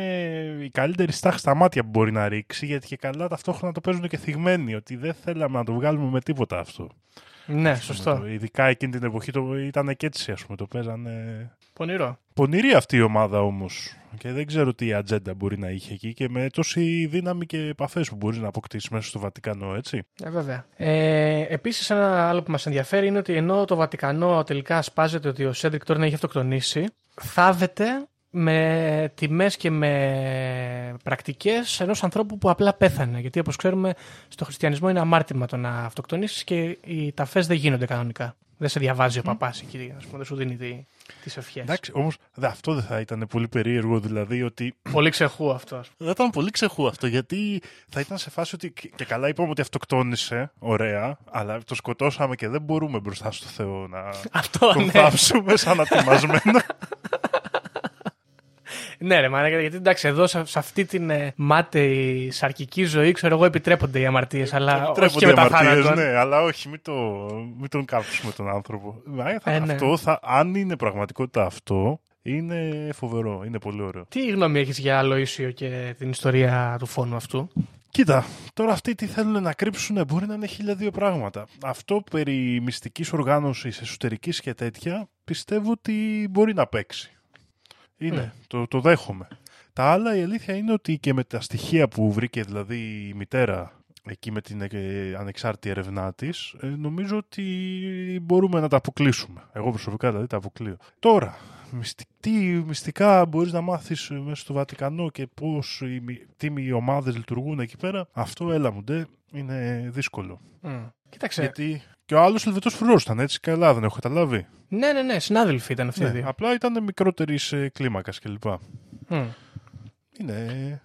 η καλύτερη στάχη στα μάτια που μπορεί να ρίξει γιατί και καλά ταυτόχρονα το παίζουν και θυγμένοι ότι δεν θέλαμε να το βγάλουμε με τίποτα αυτό. Ναι, σωστό. Το- ειδικά εκείνη την εποχή το, ήταν και έτσι ας πούμε, το παίζανε... Πονηρό. Πονηρή αυτή η ομάδα όμως και δεν ξέρω τι ατζέντα μπορεί να είχε εκεί και με τόση δύναμη και επαφές που μπορείς να αποκτήσεις μέσα στο Βατικανό, έτσι. Ε, βέβαια. Ε, Επίσης, ένα άλλο που μας ενδιαφέρει είναι ότι ενώ το Βατικανό τελικά σπάζεται ότι ο Σέντρικ Τόρν έχει αυτοκτονήσει, θάβεται με τιμές και με πρακτικές ενός ανθρώπου που απλά πέθανε. Γιατί όπως ξέρουμε στο χριστιανισμό είναι αμάρτημα το να αυτοκτονήσεις και οι ταφές δεν γίνονται κανονικά. Δεν σε διαβάζει ο παπάς εκεί, ας πούμε, δεν σου δίνει τι- τις ευχές. Εντάξει, όμως δε, αυτό δεν θα ήταν πολύ περίεργο δηλαδή ότι Πολύ ξεχού αυτό. ας πούμε. Θα ήταν πολύ ξεχού αυτό, γιατί θα ήταν σε φάση ότι. και καλά είπαμε ότι αυτοκτόνησε, ωραία, αλλά το σκοτώσαμε και δεν μπορούμε μπροστά στο Θεό να Αυτό, τον ναι. θάψουμε σαν ατιμασμένο. Ναι, ρε μάνα, γιατί εντάξει, εδώ σε, σε αυτή την ε, μάταιη σαρκική ζωή, ξέρω εγώ, επιτρέπονται οι αμαρτίες, αλλά όχι και Τρέπονται μετά αμαρτίες, θάνατον. ναι, αλλά όχι, μην, το, μην τον κάψουμε τον άνθρωπο. Μα, θα- Ε, ναι. αυτό, θα, αν είναι πραγματικότητα αυτό, είναι φοβερό, είναι πολύ ωραίο. Τι γνώμη έχεις για Αλοίσιο και την ιστορία του φόνου αυτού; Κοίτα, τώρα αυτοί τι θέλουν να κρύψουν μπορεί να είναι χίλια δύο πράγματα. Αυτό περί μυστικής οργάνωσης, εσωτερικής και τέτοια, πιστεύω ότι μπορεί να παίξει. Είναι, Ναι. το, το δέχομαι. Τα άλλα η αλήθεια είναι ότι και με τα στοιχεία που βρήκε δηλαδή η μητέρα εκεί με την ε, ανεξάρτητη ερευνά της, νομίζω ότι μπορούμε να τα αποκλείσουμε. Εγώ προσωπικά δηλαδή τα αποκλείω. Τώρα, μυστι- τι μυστικά μπορείς να μάθεις μέσα στο Βατικανό και πώς οι, μυ- τι οι ομάδες λειτουργούν εκεί πέρα, αυτό έλα μου ντε, είναι δύσκολο. Κοίταξε. Γιατί και ο άλλος Ελβετός φρουρός ήταν έτσι, καλά δεν έχω καταλάβει. Ναι, ναι, ναι, συνάδελφοι ήταν αυτοί οι Ναι, δύο. απλά ήταν μικρότερης ε, κλίμακας κλπ. Μμ. Είναι...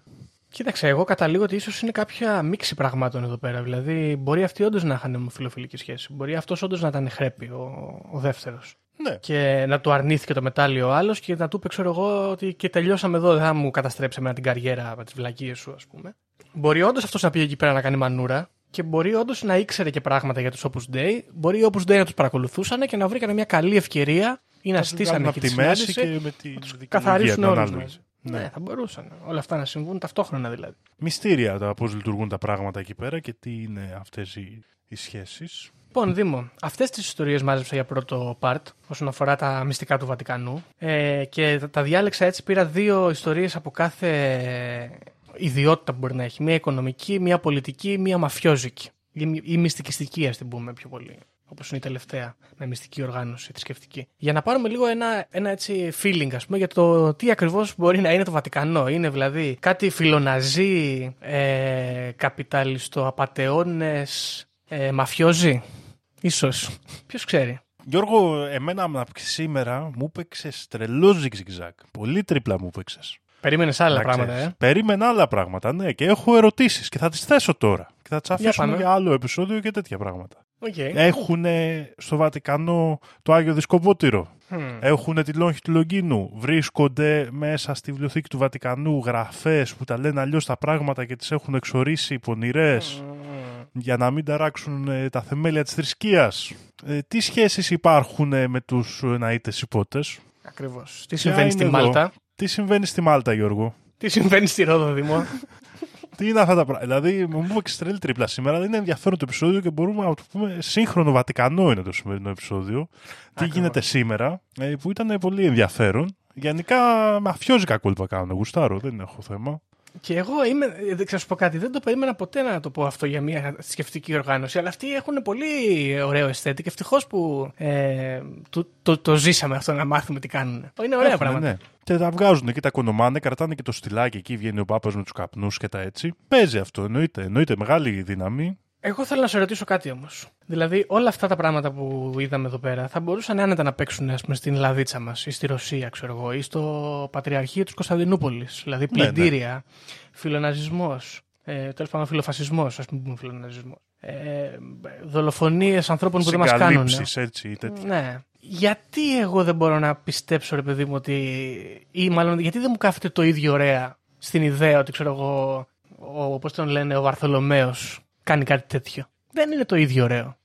Κοίταξε, εγώ καταλήγω ότι ίσως είναι κάποια μίξη πραγμάτων εδώ πέρα. Δηλαδή, μπορεί αυτοί όντως να είχαν ομοφιλοφιλική σχέση. Μπορεί αυτός όντως να ήταν χρέπη, ο, ο δεύτερος. Ναι, Και να του αρνήθηκε το μετάλλιο ο άλλος και να του είπε, ξέρω εγώ, ότι και τελειώσαμε εδώ, δεν θα μου καταστρέψει εμένα την καριέρα με τι βλακίε σου, ας πούμε. Μπορεί όντως αυτός να πήγε εκεί πέρα να κάνει μανούρα και μπορεί όντως να ήξερε και πράγματα για τους Opus Dei. Μπορεί οι Opus Dei να τους παρακολουθούσαν και να βρήκαν μια καλή ευκαιρία ή να θα τους στήσανε βγάλουν εκεί από τη τη μέση συνάντηση. και με τη να τους δικαιολογία, καθαρίσουν την όλους ανάλογη. μαζί. Ναι. θα μπορούσαν όλα αυτά να συμβούν ταυτόχρονα δηλαδή. Μυστήρια τα πώς λειτουργούν τα πράγματα εκεί πέρα και τι είναι αυτές οι, οι σχέσεις. Λοιπόν, Δήμο, αυτές τις ιστορίες μάζεψα για πρώτο part όσον αφορά τα μυστικά του Βατικανού. Ε, και τα, τα διάλεξα έτσι. Πήρα δύο ιστορίες από κάθε ιδιότητα που μπορεί να έχει. Μία οικονομική, μία πολιτική, μία μαφιόζικη. Ή, ή μυστικιστική, ας την πούμε πιο πολύ. Όπως είναι η τελευταία, με μυστική οργάνωση θρησκευτική. Για να πάρουμε λίγο ένα, ένα έτσι feeling, ας πούμε, για το τι ακριβώς μπορεί να είναι το Βατικανό. Είναι δηλαδή κάτι φιλοναζί, ε, καπιταλιστοαπατεώνε, ε, μαφιόζοι. Ίσως. Ποιος ξέρει. Γιώργο, εμένα από σήμερα μου έπαιξες τρελό ζιγζιγζάκ. Πολύ τρίπλα μου έπαιξες. Περίμενες άλλα Να πράγματα, ξέρεις. ε. Περίμενα άλλα πράγματα, ναι. Και έχω ερωτήσεις και θα τις θέσω τώρα. Και θα τις αφήσουμε πάμε. για άλλο επεισόδιο και τέτοια πράγματα. Οκ. Έχουν στο Βατικανό το Άγιο Δισκοπότηρο. Μμμ. Έχουν τη λόγχη του Λογκίνου. Βρίσκονται μέσα στη βιβλιοθήκη του Βατικανού γραφές που τα λένε αλλιώς τα πράγματα και τις έχουν εξορίσεις πονηρές για να μην ταράξουν ε, τα θεμέλια της θρησκείας. Ε, τι σχέσεις υπάρχουν ε, με τους ε, ναΐτες υπότες; Ακριβώς. Τι Ποια συμβαίνει στη είναι εδώ; Μάλτα, Τι συμβαίνει στη Μάλτα, Γιώργο; τι συμβαίνει στη Ρόδο Δημό; Τι είναι αυτά τα πράγματα. Δηλαδή, μου πούμε και στρέλει τρίπλα σήμερα. Δεν είναι ενδιαφέρον το επεισόδιο και μπορούμε να το πούμε σύγχρονο Βατικανό είναι το σημερινό επεισόδιο. Τι Ακριβώς. γίνεται σήμερα, ε, που ήταν πολύ ενδιαφέρον. Γενικά με αφιόζικα κόλπα κάνουν. Γουστάρω, δεν έχω θέμα. Και εγώ είμαι, ε, δεν ξέρω σου πω κάτι, δεν το περίμενα ποτέ να το πω αυτό για μια σκεφτική οργάνωση, αλλά αυτοί έχουν πολύ ωραίο αισθέτη και ευτυχώς που ε, το, το, το ζήσαμε αυτό να μάθουμε τι κάνουν. Είναι ωραία Έχουνε, πράγματα. Ναι. Και τα βγάζουν και τα κονομάνε, κρατάνε και το στυλάκι εκεί, βγαίνει ο Πάπας με τους καπνούς και τα έτσι. Παίζει αυτό, εννοείται. Εννοείται μεγάλη δύναμη. Εγώ θέλω να σε ρωτήσω κάτι όμως. Δηλαδή, όλα αυτά τα πράγματα που είδαμε εδώ πέρα θα μπορούσαν άνετα να παίξουν ας πούμε, στην Λαδίτσα μας ή στη Ρωσία, ξέρω εγώ, ή στο Πατριαρχείο της Κωνσταντινούπολης. Δηλαδή, Ναι, ναι. πλυντήρια, φιλοναζισμός, ε, τέλος πάντων φιλοφασισμός, ας πούμε, πούμε φιλοναζισμός. Ε, Δολοφονίες ανθρώπων που δεν μας κάνουν. Συγκαλύψεις, έτσι ή τέτοια. Ναι. Γιατί εγώ δεν μπορώ να πιστέψω, ρε παιδί μου, ότι. ή μάλλον γιατί δεν μου κάθεται το ίδιο ωραία στην ιδέα ότι ξέρω εγώ. Ο, πώς τον λένε, ο Βαρθολομαίος κάνει κάτι τέτοιο. Δεν είναι το ίδιο ωραίο.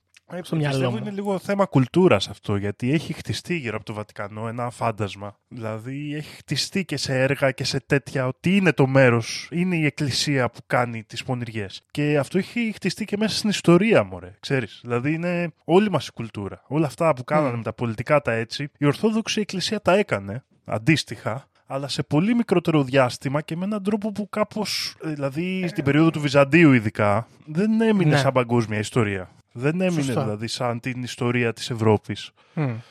στο μυαλό Πιστεύω μου. είναι λίγο θέμα κουλτούρας αυτό, γιατί έχει χτιστεί γύρω από το Βατικανό ένα φάντασμα. Δηλαδή έχει χτιστεί και σε έργα και σε τέτοια ότι είναι το μέρος, είναι η εκκλησία που κάνει τις πονηριές. Και αυτό έχει χτιστεί και μέσα στην ιστορία, μωρέ. Ξέρεις. Δηλαδή είναι όλη μας η κουλτούρα. Όλα αυτά που κάνανε Mm. με τα πολιτικά τα έτσι, η Ορθόδοξη Εκκλησία τα έκανε αντίστοιχα. Αλλά σε πολύ μικρότερο διάστημα και με έναν τρόπο που κάπως, ε, δηλαδή στην περίοδο του Βυζαντίου ειδικά, δεν έμεινε Ναι. σαν παγκόσμια ιστορία. Δεν έμεινε Σωστό. δηλαδή σαν την ιστορία της Ευρώπης.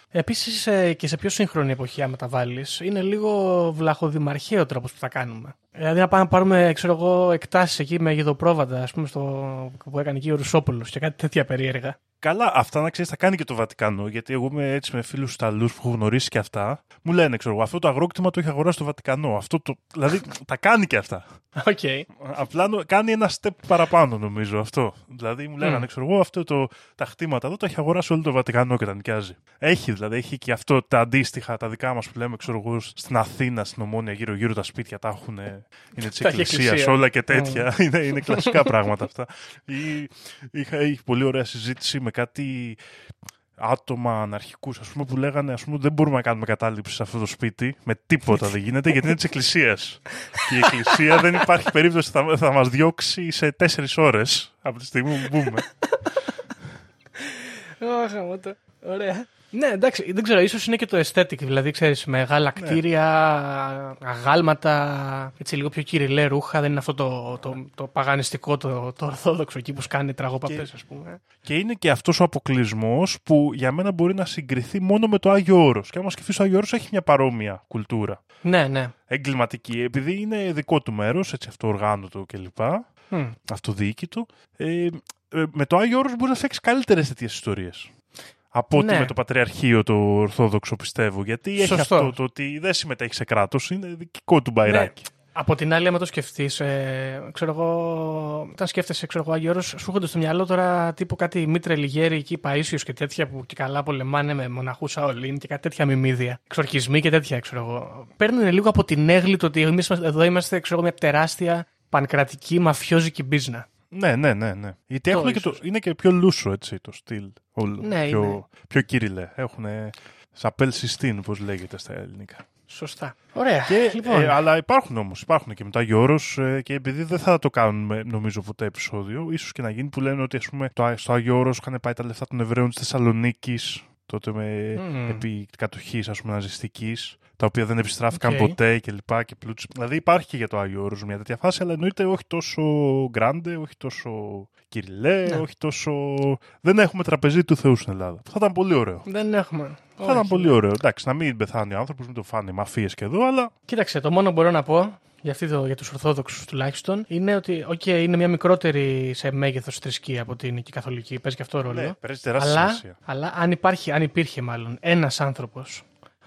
Επίσης και σε πιο σύγχρονη εποχή, άμα τα βάλεις, είναι λίγο βλαχοδημαρχαίο ο τρόπος που θα κάνουμε. Δηλαδή να πάμε να πάρουμε, ξέρω εγώ, εκτάσεις εκεί με γεδοπρόβατα, ας πούμε, στο, που έκανε εκεί ο Ρουσόπουλος και κάτι τέτοια περίεργα. Καλά, αυτά να ξέρεις, τα κάνει και το Βατικανό. Γιατί εγώ είμαι έτσι με φίλους Ιταλούς που έχω γνωρίσει και αυτά. Μου λένε, ξέρω εγώ, αυτό το αγρόκτημα το έχει αγοράσει το Βατικανό. Αυτό το... Δηλαδή τα κάνει και αυτά. Οκ. Απλά νο- κάνει ένα step παραπάνω, νομίζω αυτό. Δηλαδή μου λέγανε, Μμ. ξέρω εγώ, αυτό το, τα χτήματα εδώ τα έχει αγοράσει όλο το Βατικανό και τα νοικιάζει. Έχει δηλαδή, έχει και αυτό τα αντίστοιχα, τα δικά μας που λέμε, ξέρω εγώ, στην Αθήνα, στην Ομόνια, γύρω-γύρω τα σπίτια τα έχουν. Είναι της Τα έχει εκκλησίας, εκκλησία. όλα και τέτοια. είναι, είναι κλασικά πράγματα αυτά. Ή, είχα, είχε πολύ ωραία συζήτηση με κάτι άτομα αναρχικούς, ας πούμε, που λέγανε ας πούμε, δεν μπορούμε να κάνουμε κατάληψη σε αυτό το σπίτι. Με τίποτα δεν γίνεται γιατί είναι της Εκκλησίας. και η Εκκλησία δεν υπάρχει περίπτωση θα, θα μας διώξει σε τέσσερις ώρες από τη στιγμή που μπούμε. Αχ, γαμώτο. Ωραία. Ναι, εντάξει, δεν ξέρω, ίσως είναι και το aesthetic, δηλαδή, ξέρεις, μεγάλα Ναι. κτίρια, αγάλματα, έτσι λίγο πιο κυριλέ ρούχα, δεν είναι αυτό το, το, το παγανιστικό, το, το ορθόδοξο εκεί που σκάνε τραγόπαπες, ας πούμε. και είναι και αυτός ο αποκλεισμός που για μένα μπορεί να συγκριθεί μόνο με το Άγιο Όρος. Και άμα σκεφτείς, ο Άγιο Όρος έχει μια παρόμοια κουλτούρα. Ναι, ναι. Εγκληματική, επειδή είναι δικό του μέρος, έτσι αυτοοργάνωτο κλπ. Μμ. αυτοδιοίκητο. Ε, ε, με το Άγιο Όρος μπορείς να φτιάξεις καλύτερες τέτοιες ιστορίες. Από ότι Ναι. με το Πατριαρχείο το Ορθόδοξο πιστεύω. Γιατί έχει Σωστό. αυτό το ότι δεν συμμετέχει σε κράτος, είναι δικό του μπαϊράκι. Από την άλλη, άμα το σκεφτείς, ε, ξέρω εγώ, όταν σκέφτεσαι, ξέρω εγώ, Άγιο Όρος, σου έρχονται στο μυαλό τώρα τύπου κάτι Μήτρε Λιγέρη εκεί, Παίσιο και τέτοια που και καλά πολεμάνε με μοναχούς Σαολίν και κάτι τέτοια μιμίδια. Εξορκισμοί και τέτοια, ξέρω εγώ. Παίρνουν λίγο από την έγκλη το ότι εμείς εδώ είμαστε, ξέρω εγώ, μια τεράστια πανκρατική μαφιόζικη μπίζνα. Ναι, ναι, ναι. ναι. Γιατί Το έχουν και το, ίσως. είναι και πιο λούσο έτσι το στυλ. Όλο. Ναι, πιο, είναι. πιο κυριλέ. Έχουν Chapelle Sixtine, όπως λέγεται στα ελληνικά. Σωστά. Ωραία. Και, λοιπόν, ε, αλλά υπάρχουν όμως, υπάρχουν και μετά Γιώργο ε, και επειδή δεν θα το κάνουμε νομίζω ποτέ επεισόδιο, ίσως και να γίνει που λένε ότι ας πούμε, το, Ά- στο Άγιο Όρος είχαν πάει τα λεφτά των Εβραίων της Θεσσαλονίκης τότε με Μμμ. επί κατοχής ας πούμε ναζιστικής, τα οποία δεν επιστράφηκαν Οκ. ποτέ κλπ. Και πλούτς. Δηλαδή υπάρχει και για το Άγιο Όρος μια τέτοια φάση, αλλά εννοείται όχι τόσο grande, όχι τόσο κυριλέ, Ναι. όχι τόσο. Δεν έχουμε τραπεζίτη του Θεού στην Ελλάδα. Θα ήταν πολύ ωραίο. δεν έχουμε. Θα ήταν Όχι. πολύ ωραίο. Εντάξει, να μην πεθάνει ο άνθρωπος, μην το φάνε μαφίες και εδώ, αλλά Κοίταξε, το μόνο που μπορώ να πω για, αυτή το, για τους Ορθόδοξους τουλάχιστον είναι ότι οκ, είναι μια μικρότερη σε μέγεθος θρησκεία από ότι είναι και η Καθολική, παίζει και αυτό ρόλο. ναι, παίζει τεράστια αλλά, σημασία. αλλά αν, υπάρχει, αν υπήρχε μάλλον ένας άνθρωπος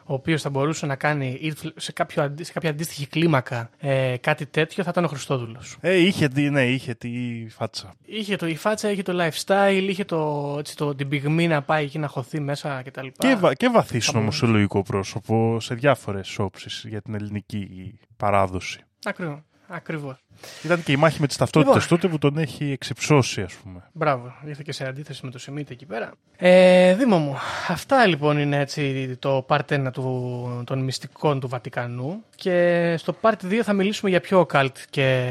ο ο οποίος θα μπορούσε να κάνει ή σε, κάποιο, αντι- σε κάποια αντίστοιχη κλίμακα ε, κάτι τέτοιο, θα ήταν ο Χριστόδουλος. Ε, είχε, τι- ναι, είχε τη φάτσα. Είχε το, η φάτσα, είχε το lifestyle, είχε το, έτσι, το, την πυγμή να πάει εκεί να χωθεί μέσα κτλ. Και, βα, και βαθύ Θα νομοσιολογικό πρόσωπο σε διάφορες όψεις για την ελληνική παράδοση. Ακριβώς. Ακριβώς. Ήταν και η μάχη με τις ταυτότητες Λοιπόν. τότε που τον έχει εξυψώσει, ας πούμε. Μπράβο, ήρθε και σε αντίθεση με το Σιμίτη εκεί πέρα. Ε, Δήμο μου, αυτά λοιπόν είναι έτσι το part 1 του, των μυστικών του Βατικανού και στο part 2 θα μιλήσουμε για πιο occult και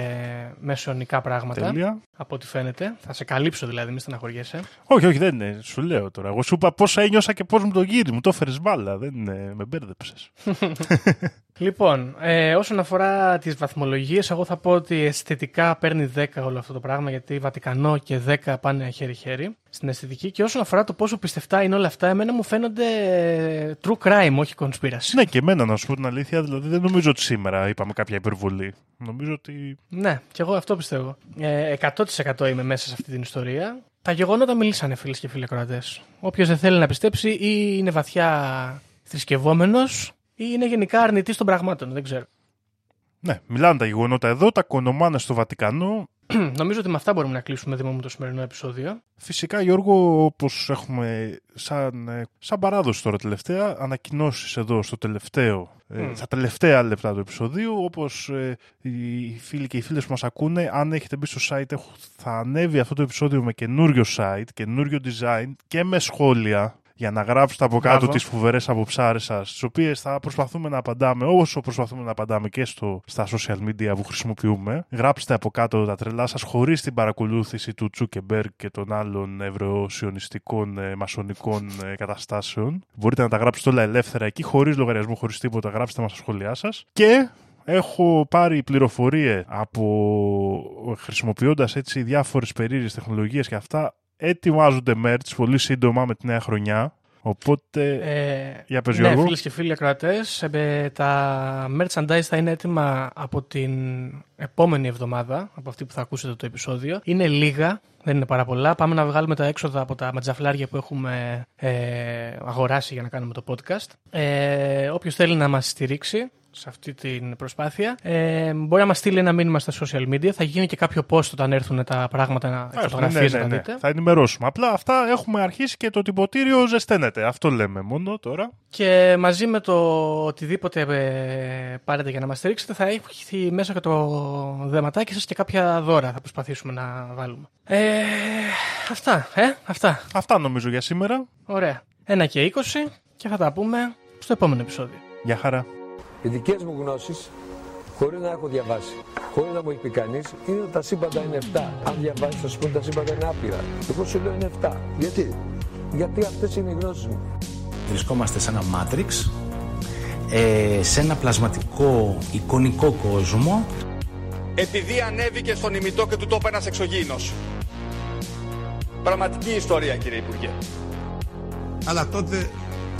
μεσαιωνικά πράγματα. Τέλεια. Από ό,τι φαίνεται. Θα σε καλύψω δηλαδή, μη στεναχωριέσαι. Όχι, όχι, δεν είναι. Σου λέω τώρα. Εγώ σου είπα πώ ένιωσα και πώς μου το γύρι. Μου το έφερες μπάλα. Δεν είναι. Με μπέρδεψες. Λοιπόν, ε, όσον αφορά τις βαθμολογίες, εγώ θα πω ότι αισθητικά παίρνει 10 όλο αυτό το πράγμα, γιατί Βατικανό και 10 πάνε χέρι-χέρι στην αισθητική. Και όσον αφορά το πόσο πιστευτά είναι όλα αυτά, εμένα μου φαίνονται ε, true crime, όχι conspiracy. ναι, και εμένα να σου πω την αλήθεια. Δηλαδή δεν νομίζω ότι σήμερα είπαμε κάποια υπερβολή. Νομίζω ότι. Ναι, και εγώ αυτό πιστεύω. Ε, 100% είμαι μέσα σε αυτή την ιστορία. Τα γεγονότα μιλήσανε, φίλες και φίλοι ακροατές. Όποιος δεν θέλει να πιστέψει ή είναι βαθιά θρησκευόμενος ή είναι γενικά αρνητή των πραγμάτων. Δεν ξέρω. Ναι, μιλάνε τα γεγονότα εδώ, τα κονομάνε στο Βατικανό. Νομίζω ότι με αυτά μπορούμε να κλείσουμε Δήμο μου το σημερινό επεισόδιο. Φυσικά, Γιώργο, όπως έχουμε σαν, ε, σαν παράδοση τώρα τελευταία, ανακοινώσεις εδώ στο τελευταίο, ε, Μμ. στα τελευταία λεπτά του επεισοδίου, όπως ε, οι φίλοι και οι φίλες που μας ακούνε, αν έχετε μπει στο site, έχω- θα ανέβει αυτό το επεισόδιο με καινούριο site, καινούριο design και με σχόλια για να γράψετε από κάτω Μπράβο. τις φοβερές αποψάρες σας, τις οποίες θα προσπαθούμε να απαντάμε όσο προσπαθούμε να απαντάμε και στο, στα social media που χρησιμοποιούμε. Γράψτε από κάτω τα τρελά σας χωρίς την παρακολούθηση του Τσούκεμπεργκ και των άλλων ευρωσιονιστικών ε, μασονικών ε, καταστάσεων. Μπορείτε να τα γράψετε όλα ελεύθερα εκεί, χωρίς λογαριασμό, χωρίς τίποτα. Γράψτε μας τα σχόλιά σας. Και Έχω πάρει πληροφορίες από χρησιμοποιώντας έτσι διάφορες περίεργες τεχνολογίες και αυτά ετοιμάζονται merch πολύ σύντομα με τη νέα χρονιά. Οπότε, Ε, για πες ναι, Γιώργο. φίλες και φίλοι ακροατές, τα merchandise θα είναι έτοιμα από την επόμενη εβδομάδα, από αυτή που θα ακούσετε το επεισόδιο. Είναι λίγα, δεν είναι πάρα πολλά. Πάμε να βγάλουμε τα έξοδα από τα ματζαφλάρια που έχουμε ε, αγοράσει για να κάνουμε το podcast. Ε, Όποιος θέλει να μας στηρίξει σε αυτή την προσπάθεια. Ε, μπορεί να μας στείλει ένα μήνυμα στα social media. Θα γίνει και κάποιο post όταν έρθουν τα πράγματα, να Ναι, φωτογραφίε ναι, να ναι. δείτε. Θα ενημερώσουμε. Απλά αυτά έχουμε αρχίσει και το τυποτήριο ζεσταίνεται. Αυτό λέμε μόνο τώρα. Και μαζί με το οτιδήποτε ε, πάρετε για να μας στηρίξετε θα έχει μέσα και το δεματάκι σας και κάποια δώρα θα προσπαθήσουμε να βάλουμε. Ε, αυτά, ε, αυτά. Αυτά νομίζω για σήμερα. Ωραία. Ένα και 20 και θα τα πούμε στο επόμενο επεισόδιο. Γεια χαρά. Οι δικές μου γνώσεις, χωρίς να έχω διαβάσει, χωρίς να μου έχει πει κανείς, είναι ότι τα σύμπαντα είναι 7. Αν διαβάσεις, θα σου πούνε τα σύμπαντα είναι άπειρα. Εγώ σου λέω είναι 7. Γιατί; Γιατί αυτές είναι οι γνώσεις μου. Βρισκόμαστε σε ένα Matrix, ε, σε ένα πλασματικό εικονικό κόσμο επειδή ανέβηκε στον ημιτό και του τόπου ένας εξωγήινος. Πραγματική ιστορία κύριε Υπουργέ. Αλλά τότε